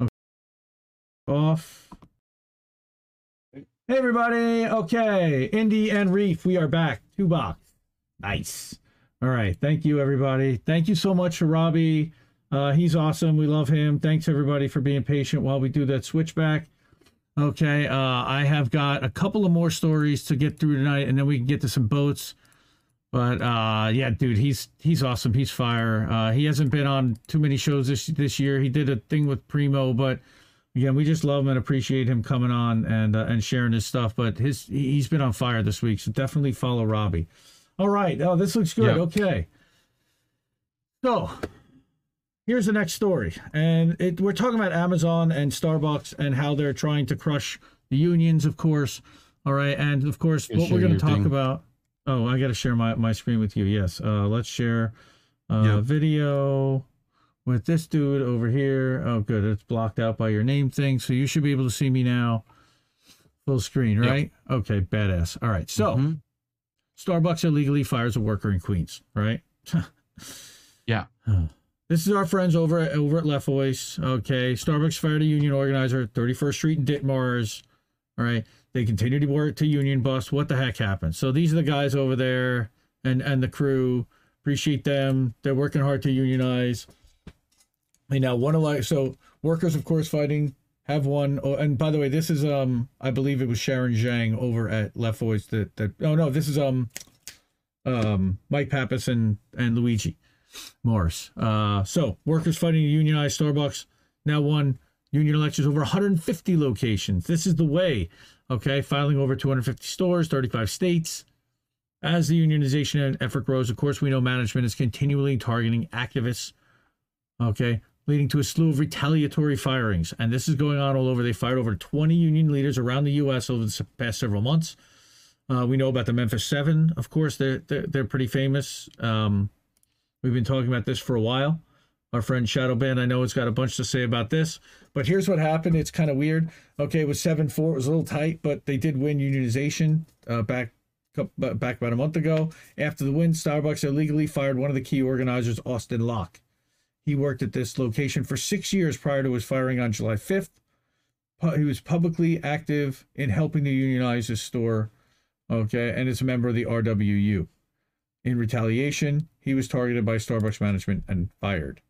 Speaker 1: Okay. Off. Hey everybody. Okay, Indy and Reef, we are back. Two box. Nice. All right. Thank you, everybody. Thank you so much Robbie. Uh, he's awesome. We love him. Thanks, everybody, for being patient while we do that switchback. Okay. Uh, I have got a couple of more stories to get through tonight, and then we can get to some boats. But uh, yeah, dude, he's he's awesome. He's fire. Uh, he hasn't been on too many shows this this year. He did a thing with Primo, but again, we just love him and appreciate him coming on and uh, and sharing his stuff. But his he's been on fire this week, so definitely follow Robbie. All right. Oh, this looks good.
Speaker 8: Yep.
Speaker 1: Okay. So here's the next story, and it, we're talking about Amazon and Starbucks and how they're trying to crush the unions, of course. All right, and of course, what we're going to talk
Speaker 8: thing.
Speaker 1: about. Oh, I got to share my my screen with you. Yes. Uh, let's share uh,
Speaker 8: Yep.
Speaker 1: video with this dude over here. Oh, good. It's blocked out by your name thing, so you should be able to see me now. Full screen,
Speaker 8: Yep.
Speaker 1: right? Okay, badass. All right, so.
Speaker 8: Mhm.
Speaker 1: Starbucks illegally fires a worker in Queens, right?
Speaker 8: Yeah.
Speaker 1: This is our friends over at over at Voice. Okay. Starbucks fired a union organizer at 31st Street in Ditmars. All right. They continue to work to union bust. What the heck happened? So these are the guys over there and and the crew. Appreciate them. They're working hard to unionize. And now one of like so workers of course fighting have one oh, and by the way this is um I believe it was Sharon Zhang over at Voice that that oh no this is um um Mike Pappas and and Luigi Morris. Uh so workers fighting to unionize Starbucks now won union elections over 150 locations. This is the way. Okay, filing over 250 stores, 35 states. As the unionization effort grows, of course, we know management is continually targeting activists. Okay, leading to a slew of retaliatory firings. And this is going on all over. They fired over 20 union leaders around the U.S. over the past several months. Uh, we know about the Memphis Seven, of course. They're they're, they're pretty famous. Um, we've been talking about this for a while. Our friend Shadowband, I know, has got a bunch to say about this. But here's what happened. It's kind of weird. Okay, it was seven four. It was a little tight, but they did win unionization uh, back back about a month ago. After the win, Starbucks illegally fired one of the key organizers, Austin Locke. He worked at this location for six years prior to his firing on July 5th. Pu- He was publicly active in helping to unionize his store, okay, and is a member of the RWU. In retaliation, he was targeted by Starbucks management and fired.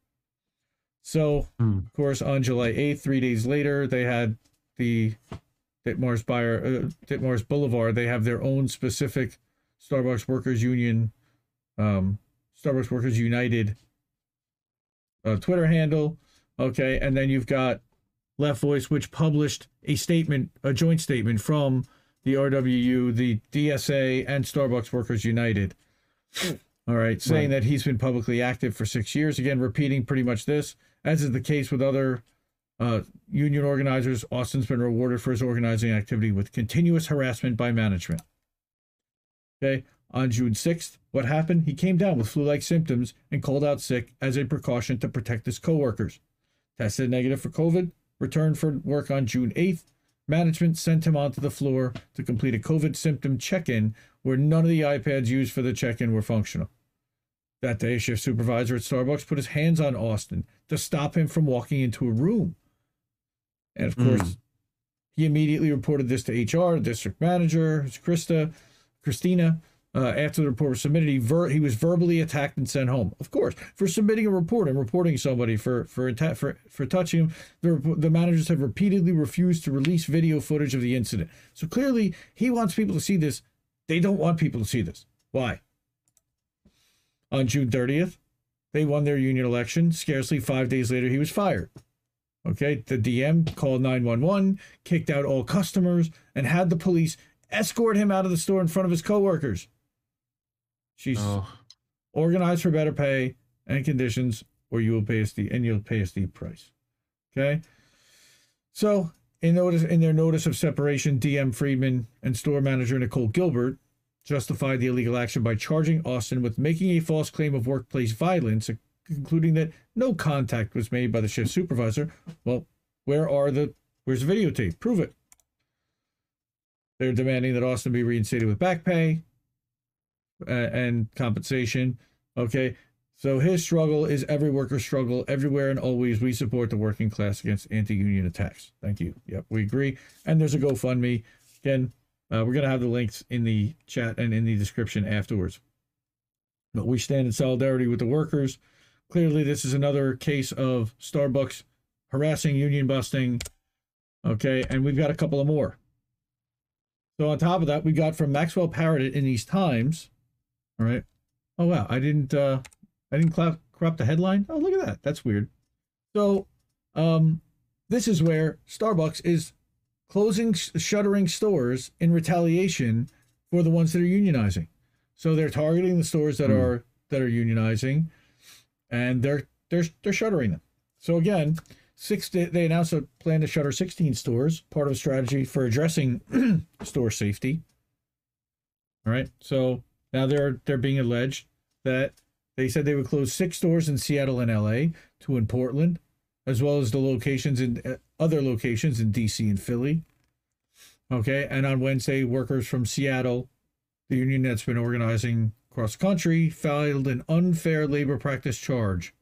Speaker 1: So,
Speaker 8: Hmm.
Speaker 1: of course, on July 8th, three days later, they had the Ditmars, Buyer, uh, Ditmars Boulevard. They have their own specific Starbucks Workers Union, um, Starbucks Workers United uh, Twitter handle. Okay, and then you've got Left Voice, which published a statement, a joint statement from the RWU, the DSA, and Starbucks Workers United. All right, saying that he's been publicly active for six years. Again, repeating pretty much this, as is the case with other uh, union organizers. Austin's been rewarded for his organizing activity with continuous harassment by management. Okay, on June 6th, what happened? He came down with flu like symptoms and called out sick as a precaution to protect his coworkers. Tested negative for COVID, returned for work on June 8th. Management sent him onto the floor to complete a COVID symptom check in where none of the iPads used for the check in were functional. That day, a shift supervisor at Starbucks put his hands on Austin to stop him from walking into a room. And of course, he immediately reported this to HR, the district manager, it's Krista, Christina. Uh, after the report was submitted, he, ver- he was verbally attacked and sent home. Of course, for submitting a report and reporting somebody for for atta- for, for touching him, the, the managers have repeatedly refused to release video footage of the incident. So clearly, he wants people to see this. They don't want people to see this. Why? On June 30th, they won their union election. Scarcely five days later, he was fired. Okay, the DM called 911, kicked out all customers, and had the police escort him out of the store in front of his coworkers. She's
Speaker 8: Oh,
Speaker 1: organized for better pay and conditions, or you will pay a steep and you'll pay a steep price. Okay. So in notice in their notice of separation, DM Friedman and store manager Nicole Gilbert justified the illegal action by charging Austin with making a false claim of workplace violence, concluding that no contact was made by the shift supervisor. Well, where are the where's the videotape? Prove it. They're demanding that Austin be reinstated with back pay uh, and compensation. Okay. So his struggle is every worker's struggle everywhere and always. We support the working class against anti union attacks. Thank you. Yep, we agree. And there's a GoFundMe. Again, uh, we're to have the links in the chat and in the description afterwards. But we stand in solidarity with the workers. Clearly, this is another case of Starbucks harassing, union busting. Okay, and we've got a couple of more. So on top of that, we got from Maxwell Parrott in these times. All right. Oh wow, I didn't uh I didn't clap, crop the headline. Oh look at that. That's weird. So um this is where Starbucks is closing shuttering stores in retaliation for the ones that are unionizing. So they're targeting the stores that
Speaker 8: Hmm.
Speaker 1: are that are unionizing and they're they're they're shuttering them. So again, six they announced a plan to shutter 16 stores, part of a strategy for addressing store safety. All right. So now they're they're being alleged that they said they would close six stores in Seattle and LA, two in Portland, as well as the locations in uh, other locations in DC and Philly. Okay, and on Wednesday, workers from Seattle, the union that's been organizing across the country, filed an unfair labor practice charge,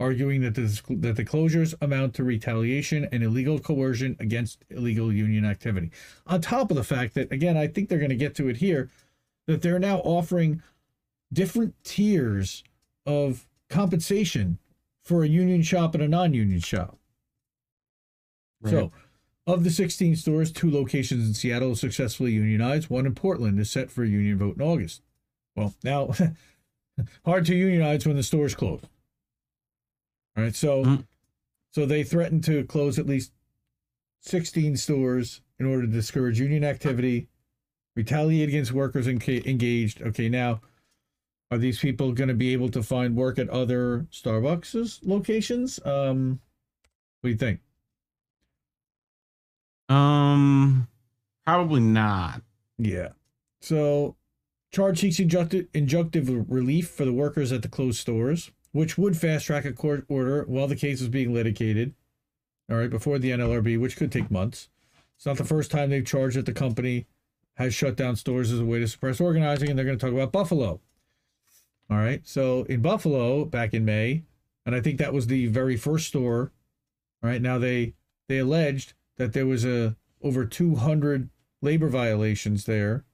Speaker 1: arguing that the, that the closures amount to retaliation and illegal coercion against illegal union activity. On top of the fact that, again, I think they're going to get to it here, that they're now offering different tiers of compensation for a union shop and a non-union shop. So, of the 16 stores, two locations in Seattle successfully unionized. One in Portland is set for a union vote in August. Well, now, hard to unionize when the store's closed. All right, so
Speaker 8: Mm.
Speaker 1: so they threatened to close at least 16 stores in order to discourage union activity, retaliate against workers enca- engaged. Okay, now are these people going to be able to find work at other Starbucks locations? Um, what do you think?
Speaker 8: Um, probably not.
Speaker 1: Yeah. So, charge seeks injunctive, injunctive relief for the workers at the closed stores, which would fast track a court order while the case is being litigated. All right, before the NLRB, which could take months. It's not the first time they've charged that the company has shut down stores as a way to suppress organizing, and they're going to talk about Buffalo. All right, so in Buffalo back in May, and I think that was the very first store. All right, now they they alleged that there was a over 200 labor violations there.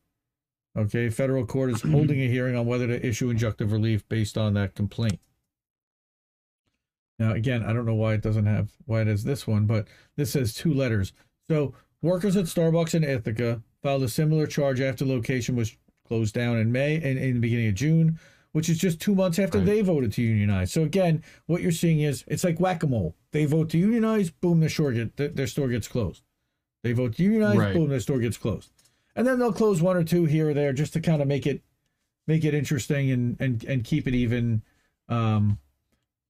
Speaker 1: Okay, federal court is holding a hearing on whether to issue injunctive relief based on that complaint. Now, again, I don't know why it doesn't have why it has this one, but this says two letters. So, workers at Starbucks in Ithaca filed a similar charge after the location was closed down in May and in the beginning of June, which is just two months after
Speaker 8: Right.
Speaker 1: they voted to unionize. So again, what you're seeing is it's like whack a mole. They vote to unionize, boom, their store get their, store gets closed. They vote to unionize,
Speaker 8: Right.
Speaker 1: boom, their store gets closed. And then they'll close one or two here or there just to kind of make it make it interesting and and and keep it even. Um,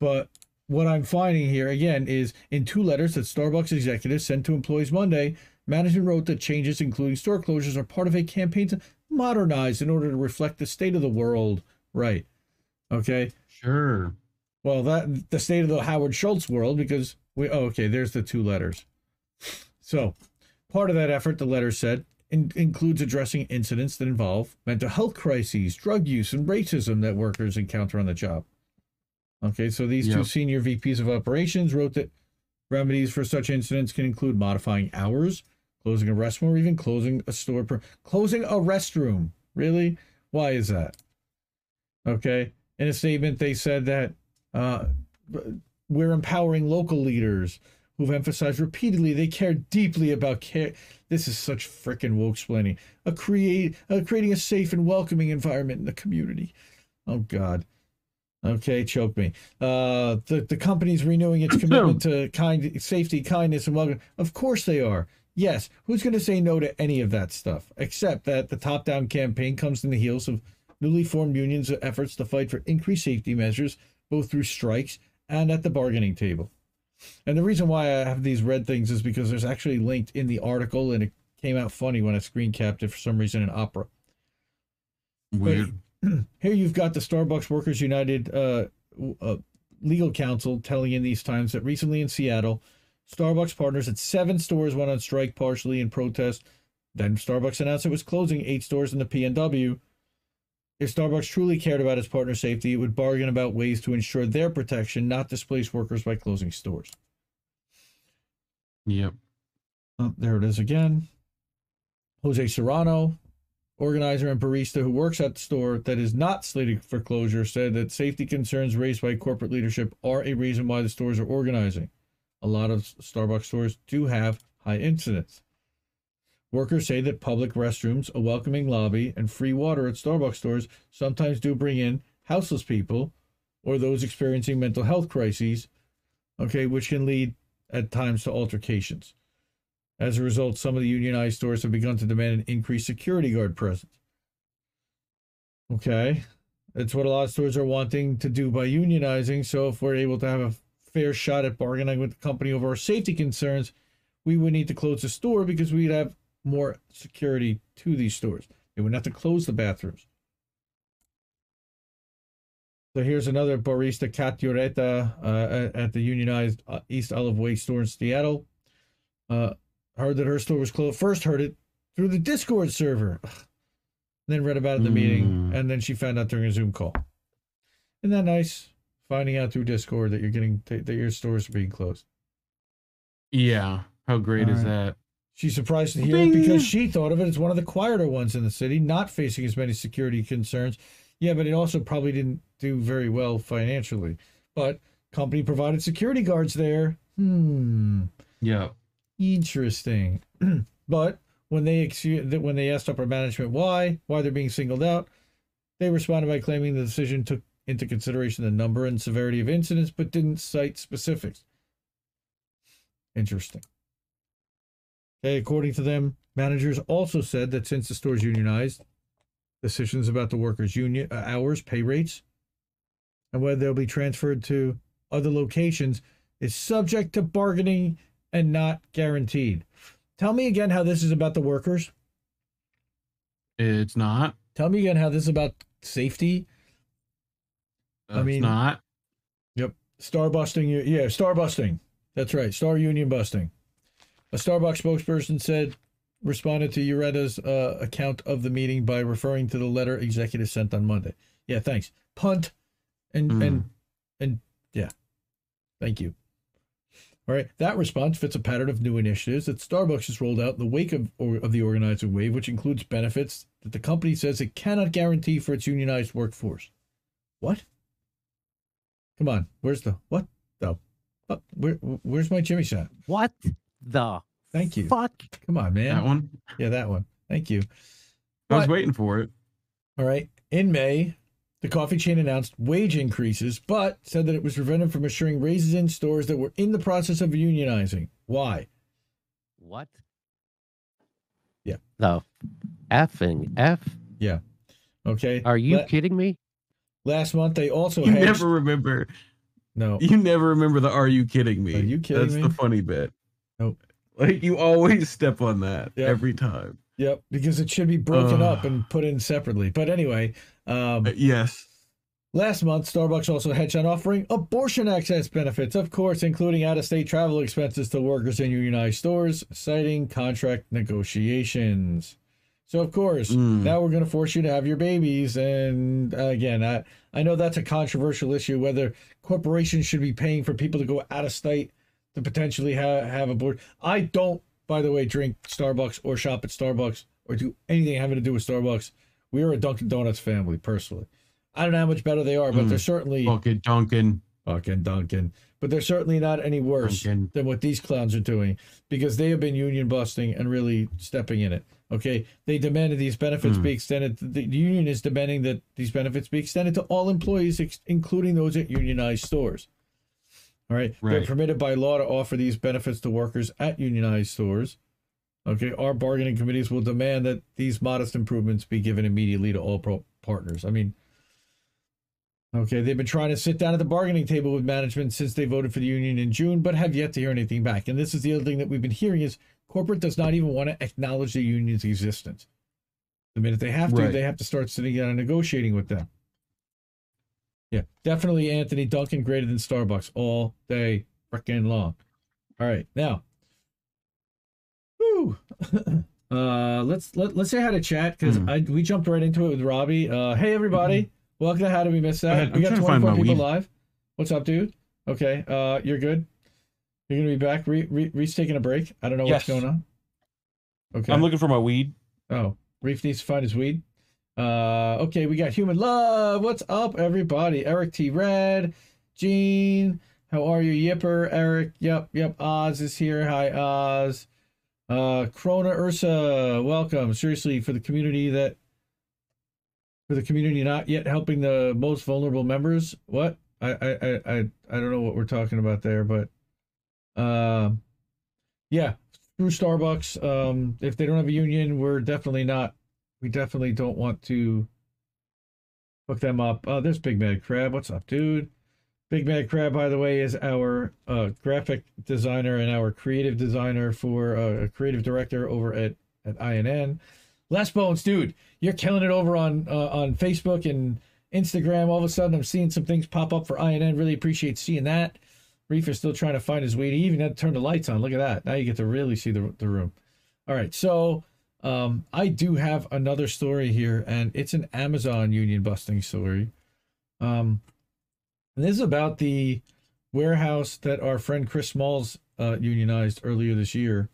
Speaker 1: but what I'm finding here again is in two letters that Starbucks executives sent to employees Monday, management wrote that changes, including store closures, are part of a campaign to modernize in order to reflect the state of the world. Right. Okay.
Speaker 8: Sure.
Speaker 1: Well, that the state of the Howard Schultz world because we. Oh, okay. There's the two letters. So, part of that effort, the letter said, in, includes addressing incidents that involve mental health crises, drug use, and racism that workers encounter on the job. Okay, so these two senior VPs of operations wrote that remedies for such incidents can include modifying hours, closing a restroom, or even closing a store. Per- closing a restroom. Really? Why is that? Okay. In a statement, they said that uh, we're empowering local leaders who've emphasized repeatedly they care deeply about care. This is such frickin' woke splaining. A create, uh, creating a safe and welcoming environment in the community. Oh God. Okay, choke me. Uh, the the company's renewing its commitment to kind safety, kindness, and welcome. Of course they are. Yes, who's going to say no to any of that stuff? Except that the top-down campaign comes in the heels of newly formed unions' efforts to fight for increased safety measures, both through strikes and at the bargaining table. And the reason why I have these red things is because there's actually linked in the article, and it came out funny when I screen capped it for some reason in Opera.
Speaker 8: Weird.
Speaker 1: Here you've got the Starbucks Workers United uh, uh, legal counsel telling in these times that recently in Seattle, Starbucks partners at seven stores went on strike partially in protest. Then Starbucks announced it was closing eight stores in the PNW. If Starbucks truly cared about its partner safety, it would bargain about ways to ensure their protection, not displace workers by closing stores.
Speaker 8: Yep.
Speaker 1: Oh, there it is again. Jose Serrano, organizer and barista who works at the store that is not slated for closure said that safety concerns raised by corporate leadership are a reason why the stores are organizing. A lot of Starbucks stores do have high incidence. Workers say that public restrooms, a welcoming lobby, and free water at Starbucks stores sometimes do bring in houseless people or those experiencing mental health crises, okay, which can lead at times to altercations. As a result, some of the unionized stores have begun to demand an increased security guard presence. Okay, that's what a lot of stores are wanting to do by unionizing. So, if we're able to have a fair shot at bargaining with the company over our safety concerns, we would need to close the store because we'd have more security to these stores. They wouldn't have to close the bathrooms. So here's another barista, Kat Lloreta, uh, at the unionized uh, East Olive Way store in Seattle. Uh, heard that her store was closed. First heard it through the Discord server. Then read about it in the meeting, and then she found out during a Zoom call. Isn't that nice? Finding out through Discord that you're getting that your stores are being closed.
Speaker 8: Yeah. How great is
Speaker 1: Alright.
Speaker 8: that?
Speaker 1: She's surprised to hear it because she thought of it as one of the quieter ones in the city, not facing as many security concerns. Yeah, but it also probably didn't do very well financially. But company provided security guards there. Hmm.
Speaker 8: Yeah.
Speaker 1: Interesting. but when they when they asked upper management why why they're being singled out, they responded by claiming the decision took into consideration the number and severity of incidents, but didn't cite specifics. Interesting. Okay, according to them, managers also said that since the store's unionized, decisions about the workers' union uh, hours, pay rates, and whether they'll be transferred to other locations is subject to bargaining and not guaranteed. Tell me again how this is about the workers.
Speaker 8: It's not.
Speaker 1: Tell me again how this is about safety.
Speaker 8: I
Speaker 1: mean-
Speaker 8: not.
Speaker 1: Yep. Star busting. Yeah, star busting. That's right. Star union busting. A Starbucks spokesperson said, responded to Ureta's uh, account of the meeting by referring to the letter executive sent on Monday. Yeah, thanks. Punt and
Speaker 8: Hmm.
Speaker 1: and and yeah, thank you. All right, that response fits a pattern of new initiatives that Starbucks has rolled out in the wake of or, of the organizing wave, which includes benefits that the company says it cannot guarantee for its unionized workforce. What? Come on, where's the what? though? Where, where's my Jimmy shot?
Speaker 3: What the
Speaker 1: Thank you.
Speaker 3: fuck?
Speaker 1: Come on, man.
Speaker 8: That one.
Speaker 1: Yeah, that one. Thank you.
Speaker 8: I was
Speaker 1: But-
Speaker 8: waiting for it.
Speaker 1: All right. In May, the coffee chain announced wage increases, but said that it was prevented from assuring raises in stores that were in the process of unionizing. Why?
Speaker 3: What?
Speaker 1: Yeah.
Speaker 3: The effing F?
Speaker 1: Yeah. Okay.
Speaker 3: Are you
Speaker 1: La-
Speaker 3: kidding me?
Speaker 1: last month they also
Speaker 8: You
Speaker 1: hedged.
Speaker 8: never remember.
Speaker 1: no.
Speaker 8: You never remember the "Are you kidding me?"
Speaker 1: Are you kidding
Speaker 8: That's
Speaker 1: me?
Speaker 8: the funny bit. Like you always step on that
Speaker 1: Yeah.
Speaker 8: every time.
Speaker 1: Yep. Because it should be broken
Speaker 8: Ugh.
Speaker 1: up and put in separately. But anyway, um,
Speaker 8: Uh, yes.
Speaker 1: Last month, Starbucks also hedged on offering abortion access benefits, of course, including out of state travel expenses to workers in unionized stores, citing contract negotiations. So, of course,
Speaker 8: Mm.
Speaker 1: now we're going to force you to have your babies. And uh, again, I, I know that's a controversial issue whether corporations should be paying for people to go out of state to potentially ha- have board. I don't, by the way, drink Starbucks or shop at Starbucks or do anything having to do with Starbucks. We are a Dunkin' Donuts family, personally. I don't know how much better they are, but
Speaker 8: Mm.
Speaker 1: they're certainly
Speaker 8: Bucket Duncan.
Speaker 1: fucking Dunkin'. But they're certainly not any worse
Speaker 8: Dunkin'.
Speaker 1: than what these clowns are doing because they have been union busting and really stepping in it. Okay, they demanded these benefits
Speaker 8: Hmm.
Speaker 1: be extended. The union is demanding that these benefits be extended to all employees, ex- including those at unionized stores. All right, they're permitted by law to offer these benefits to workers at unionized stores. Okay, our bargaining committees will demand that these modest improvements be given immediately to all pro- partners. I mean, okay, they've been trying to sit down at the bargaining table with management since they voted for the union in June, but have yet to hear anything back. And this is the other thing that we've been hearing is corporate does not even want to acknowledge the union's existence. The minute they have to,
Speaker 8: Right.
Speaker 1: they have to start sitting down and negotiating with them. Yeah, definitely Anthony Duncan greater than Starbucks all day freaking long. All right, now. Woo. uh let's let, let's say hi to chat because
Speaker 8: Hmm.
Speaker 1: I we jumped right into it with Robbie. Uh hey everybody. Welcome to How Did We Miss. That? We got
Speaker 8: trying to find
Speaker 1: 24 people
Speaker 8: weed.
Speaker 1: live. What's up, dude? Okay, uh you're good. You're gonna be back. Re- Re- Reese taking a break. I don't know
Speaker 10: Yes.
Speaker 1: what's going on. Okay.
Speaker 10: I'm looking for my weed.
Speaker 1: oh, Reef needs to find his weed. Uh, okay, we got human love. What's up, everybody? Eric T. Red, Gene. How are you, Yipper? Eric. Yep, yep. Oz is here. Hi, Oz. Uh, Krona Ursa, welcome. Seriously, for the community that, for the community not yet helping the most vulnerable members. What? I, I, I, I, I don't know what we're talking about there, but, uh, yeah, through Starbucks. Um, if they don't have a union, we're definitely not. We definitely don't want to hook them up. Oh, there's Big Mad Crab. What's up, dude? Big Mad Crab, by the way, is our uh, graphic designer and our creative designer for uh, a creative director over at at INN. Les Bones, dude, you're killing it over on uh, on Facebook and Instagram. All of a sudden, I'm seeing some things pop up for INN. Really appreciate seeing that. Reef is still trying to find his way. He even had to turn the lights on. Look at that. Now you get to really see the the room. All right, so um, I do have another story here, and it's an Amazon union busting story. Um, and this is about the warehouse that our friend Chris Smalls uh, unionized earlier this year.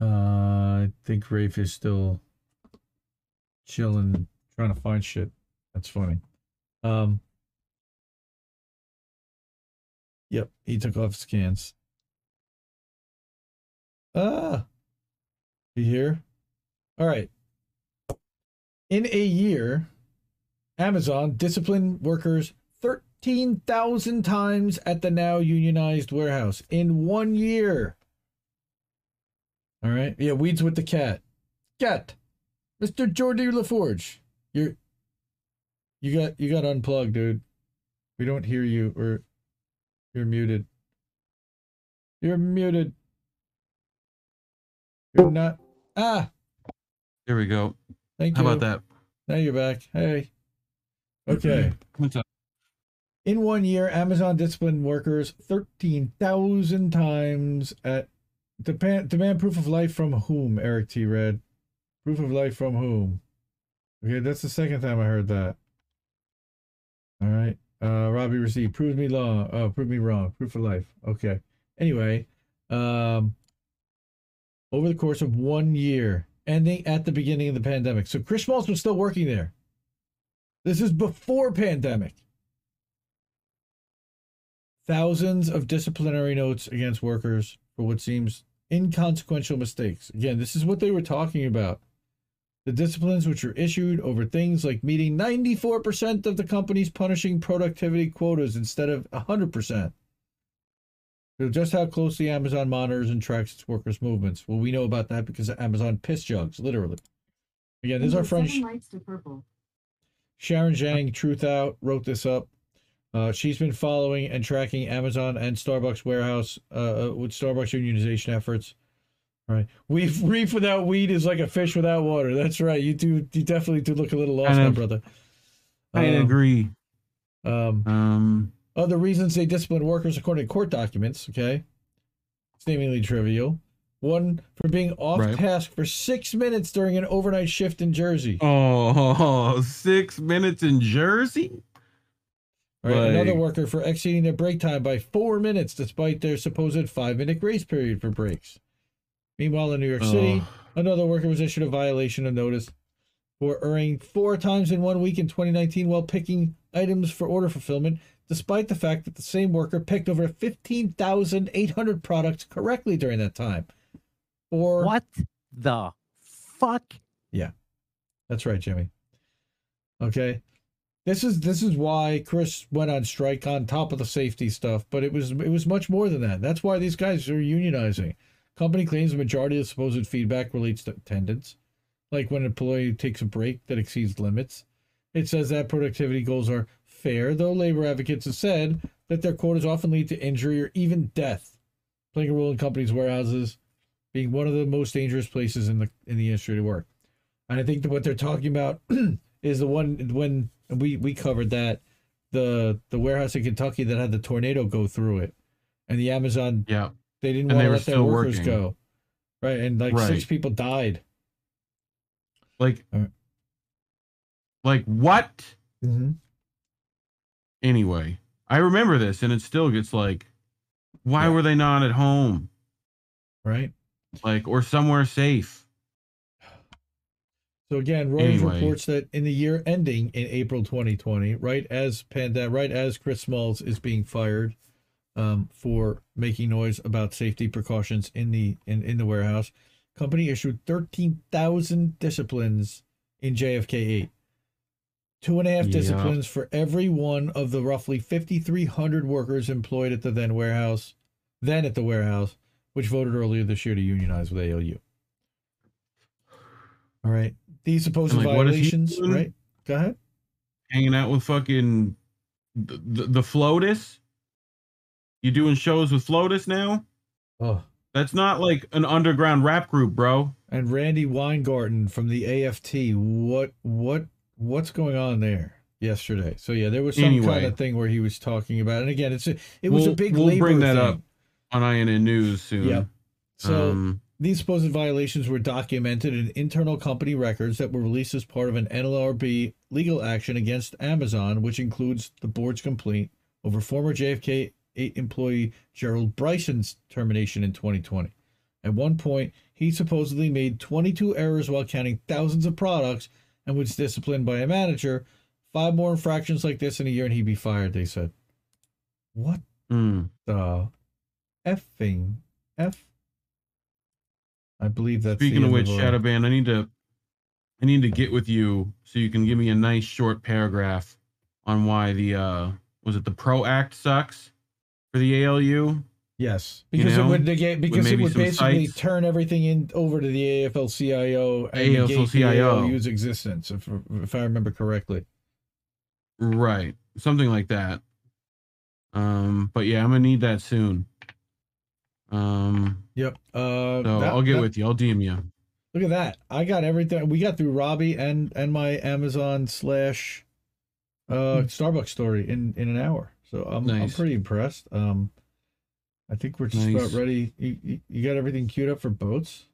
Speaker 1: Uh, I think Rafe is still chilling, trying to find shit. That's funny. Um, yep, he took off scans. Ah, you here? All right. In a year, Amazon disciplined workers 13,000 times at the now unionized warehouse in one year. All right. Yeah, weeds with the cat. Cat. Mr. Jordy LaForge. You're you got you got unplugged, dude. We don't hear you or you're muted. You're muted. You're not Ah,
Speaker 8: There we go.
Speaker 1: thank
Speaker 8: How
Speaker 1: you.
Speaker 8: How about that?
Speaker 1: Now you're back. Hey. Okay.
Speaker 8: What's up?
Speaker 1: In one year, Amazon disciplined workers 13,000 times at demand, demand proof of life from whom, Eric T. Red? Proof of life from whom? Okay, that's the second time I heard that. All right. Uh, Robbie received prove me long. Uh, prove me wrong. Proof of life. Okay. Anyway, um, over the course of one year, ending at the beginning of the pandemic. So Chris Smalls was still working there. This is before pandemic. Thousands of disciplinary notes against workers for what seems inconsequential mistakes. Again, this is what they were talking about. The disciplines which were issued over things like meeting 94% of the company's punishing productivity quotas instead of 100%. So just how closely Amazon monitors and tracks its workers' movements. Well, we know about that because of Amazon piss jugs, literally. Again, this is our friend Sharon Zhang, Truth Out, wrote this up. Uh, she's been following and tracking Amazon and Starbucks warehouse uh, uh, with Starbucks unionization efforts. All right, weed reef without weed is like a fish without water. That's right. You do. You definitely do look a little lost,
Speaker 8: Kind
Speaker 1: my brother.
Speaker 8: I
Speaker 1: Um,
Speaker 8: agree.
Speaker 1: Um,
Speaker 8: Um,
Speaker 1: other reasons they disciplined workers according to court documents, okay? Seemingly trivial. One for being off
Speaker 8: Right.
Speaker 1: task for six minutes during an overnight shift in Jersey.
Speaker 8: oh, six minutes in Jersey.
Speaker 1: Right, another worker for exceeding their break time by four minutes despite their supposed five minute grace period for breaks. Meanwhile, in New York City,
Speaker 8: Oh.
Speaker 1: another worker was issued a violation of notice for erring four times in one week in 2019 while picking items for order fulfillment, despite the fact that the same worker picked over 15,800 products correctly during that time. Or
Speaker 3: What the fuck? Yeah.
Speaker 1: That's right, Jimmy. Okay. This is this is why Chris went on strike on top of the safety stuff, but it was it was much more than that. That's why these guys are unionizing. Company claims the majority of the supposed feedback relates to attendance, like when an employee takes a break that exceeds limits. It says that productivity goals are fair, though labor advocates have said that their quotas often lead to injury or even death, playing a role in companies' warehouses being one of the most dangerous places in the in the industry to work. And I think that what they're talking about is the one when we we covered that the the warehouse in Kentucky that had the tornado go through it, and the Amazon
Speaker 8: Yeah.
Speaker 1: they didn't
Speaker 8: And
Speaker 1: want
Speaker 8: they
Speaker 1: to let their workers
Speaker 8: working.
Speaker 1: go, right? And like six people died.
Speaker 8: Like,
Speaker 1: Alright.
Speaker 8: like what?
Speaker 1: Mm-hmm.
Speaker 8: Anyway, I remember this, and it still gets like, why
Speaker 1: Yeah.
Speaker 8: were they not at home?
Speaker 1: Right?
Speaker 8: Like, or somewhere safe?
Speaker 1: So again, Reuters
Speaker 8: Anyway.
Speaker 1: reports that in the year ending in April 2020, right as Panda, right as Chris Smalls is being fired um, for making noise about safety precautions in the in, in the warehouse, company issued 13,000 disciplines in JFK 8. Two and a half disciplines for every one of the roughly 5,300 workers employed at the then warehouse, then at the warehouse, which voted earlier this year to unionize with ALU. All right. These supposed
Speaker 8: like, what is he
Speaker 1: violations, right? Go ahead.
Speaker 8: Hanging out with fucking the, the, the Flotus. You doing shows with Flotus now?
Speaker 1: Oh.
Speaker 8: That's not like an underground rap group, bro.
Speaker 1: And Randi Weingarten from the AFT. What what what's going on there yesterday? So yeah, there was some
Speaker 8: Anyway.
Speaker 1: kind of thing where he was talking about and again it's a, it was
Speaker 8: we'll,
Speaker 1: a big
Speaker 8: We'll bring that
Speaker 1: thing.
Speaker 8: up on INN News soon.
Speaker 1: Yep. So
Speaker 8: Um,
Speaker 1: these supposed violations were documented in internal company records that were released as part of an NLRB legal action against Amazon, which includes the board's complaint over former JFK 8 employee Gerald Bryson's termination in 2020. At one point, he supposedly made 22 errors while counting thousands of products and was disciplined by a manager. Five more infractions like this in a year and he'd be fired, they said. What
Speaker 8: mm.
Speaker 1: the effing F? I believe that's the
Speaker 8: Speaking of which, Shadowban, I need to I need to get with you so you can give me a nice short paragraph on why the uh was it the Pro Act sucks for the ALU?
Speaker 1: Yes,
Speaker 8: You
Speaker 1: because
Speaker 8: know,
Speaker 1: it would negate because it would basically
Speaker 8: sites.
Speaker 1: turn everything in over to the AFL-CIO and the
Speaker 8: AFL-CIO.
Speaker 1: ALU's existence, if if I remember correctly.
Speaker 8: Right. Something like that. Um but yeah, I'm gonna need that soon. Um
Speaker 1: Yep. Uh,
Speaker 8: so
Speaker 1: that-
Speaker 8: I'll get
Speaker 1: that-
Speaker 8: with you. I'll DM you.
Speaker 1: Look at that! I got everything. We got through Robbie and and my Amazon slash uh Starbucks story in in an hour. So I'm I'm
Speaker 8: Hmm.
Speaker 1: Pretty impressed. Um, I think we're just about ready. You, you, you got everything queued up for boats?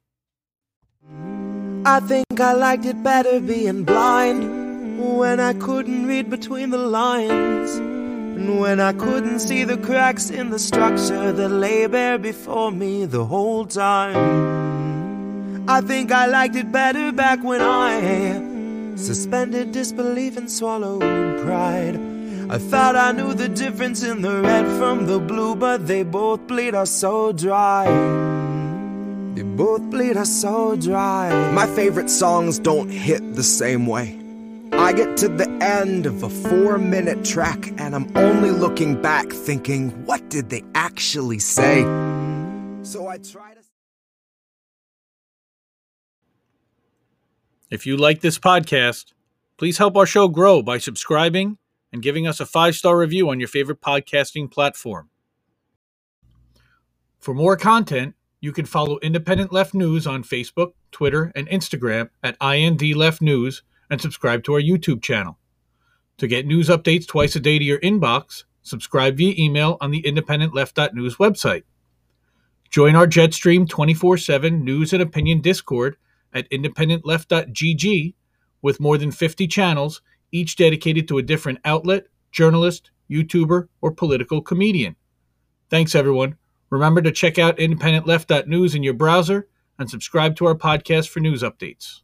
Speaker 10: I think I liked it better being blind when I couldn't read between the lines and when I couldn't see the cracks in the structure that lay bare before me the whole time. I think I liked it better back when I suspended disbelief and swallowed pride. I thought I knew the difference in the red from the blue, but they both bleed us so dry. They both bleed us so dry.
Speaker 11: My favorite songs don't hit the same way. I get to the end of a four minute track and I'm only looking back thinking, what did they actually say?
Speaker 10: So I try to.
Speaker 12: If you like this podcast, please help our show grow by subscribing and giving us a five star review on your favorite podcasting platform. For more content, you can follow Independent Left News on Facebook, Twitter, and Instagram at IND Left News and subscribe to our YouTube channel. To get news updates twice a day to your inbox, subscribe via email on the independentleft.news website. Join our Jetstream 24 7 news and opinion Discord at independentleft.gg with more than 50 channels, each dedicated to a different outlet, journalist, YouTuber, or political comedian. Thanks, everyone. Remember to check out independentleft.news in your browser and subscribe to our podcast for news updates.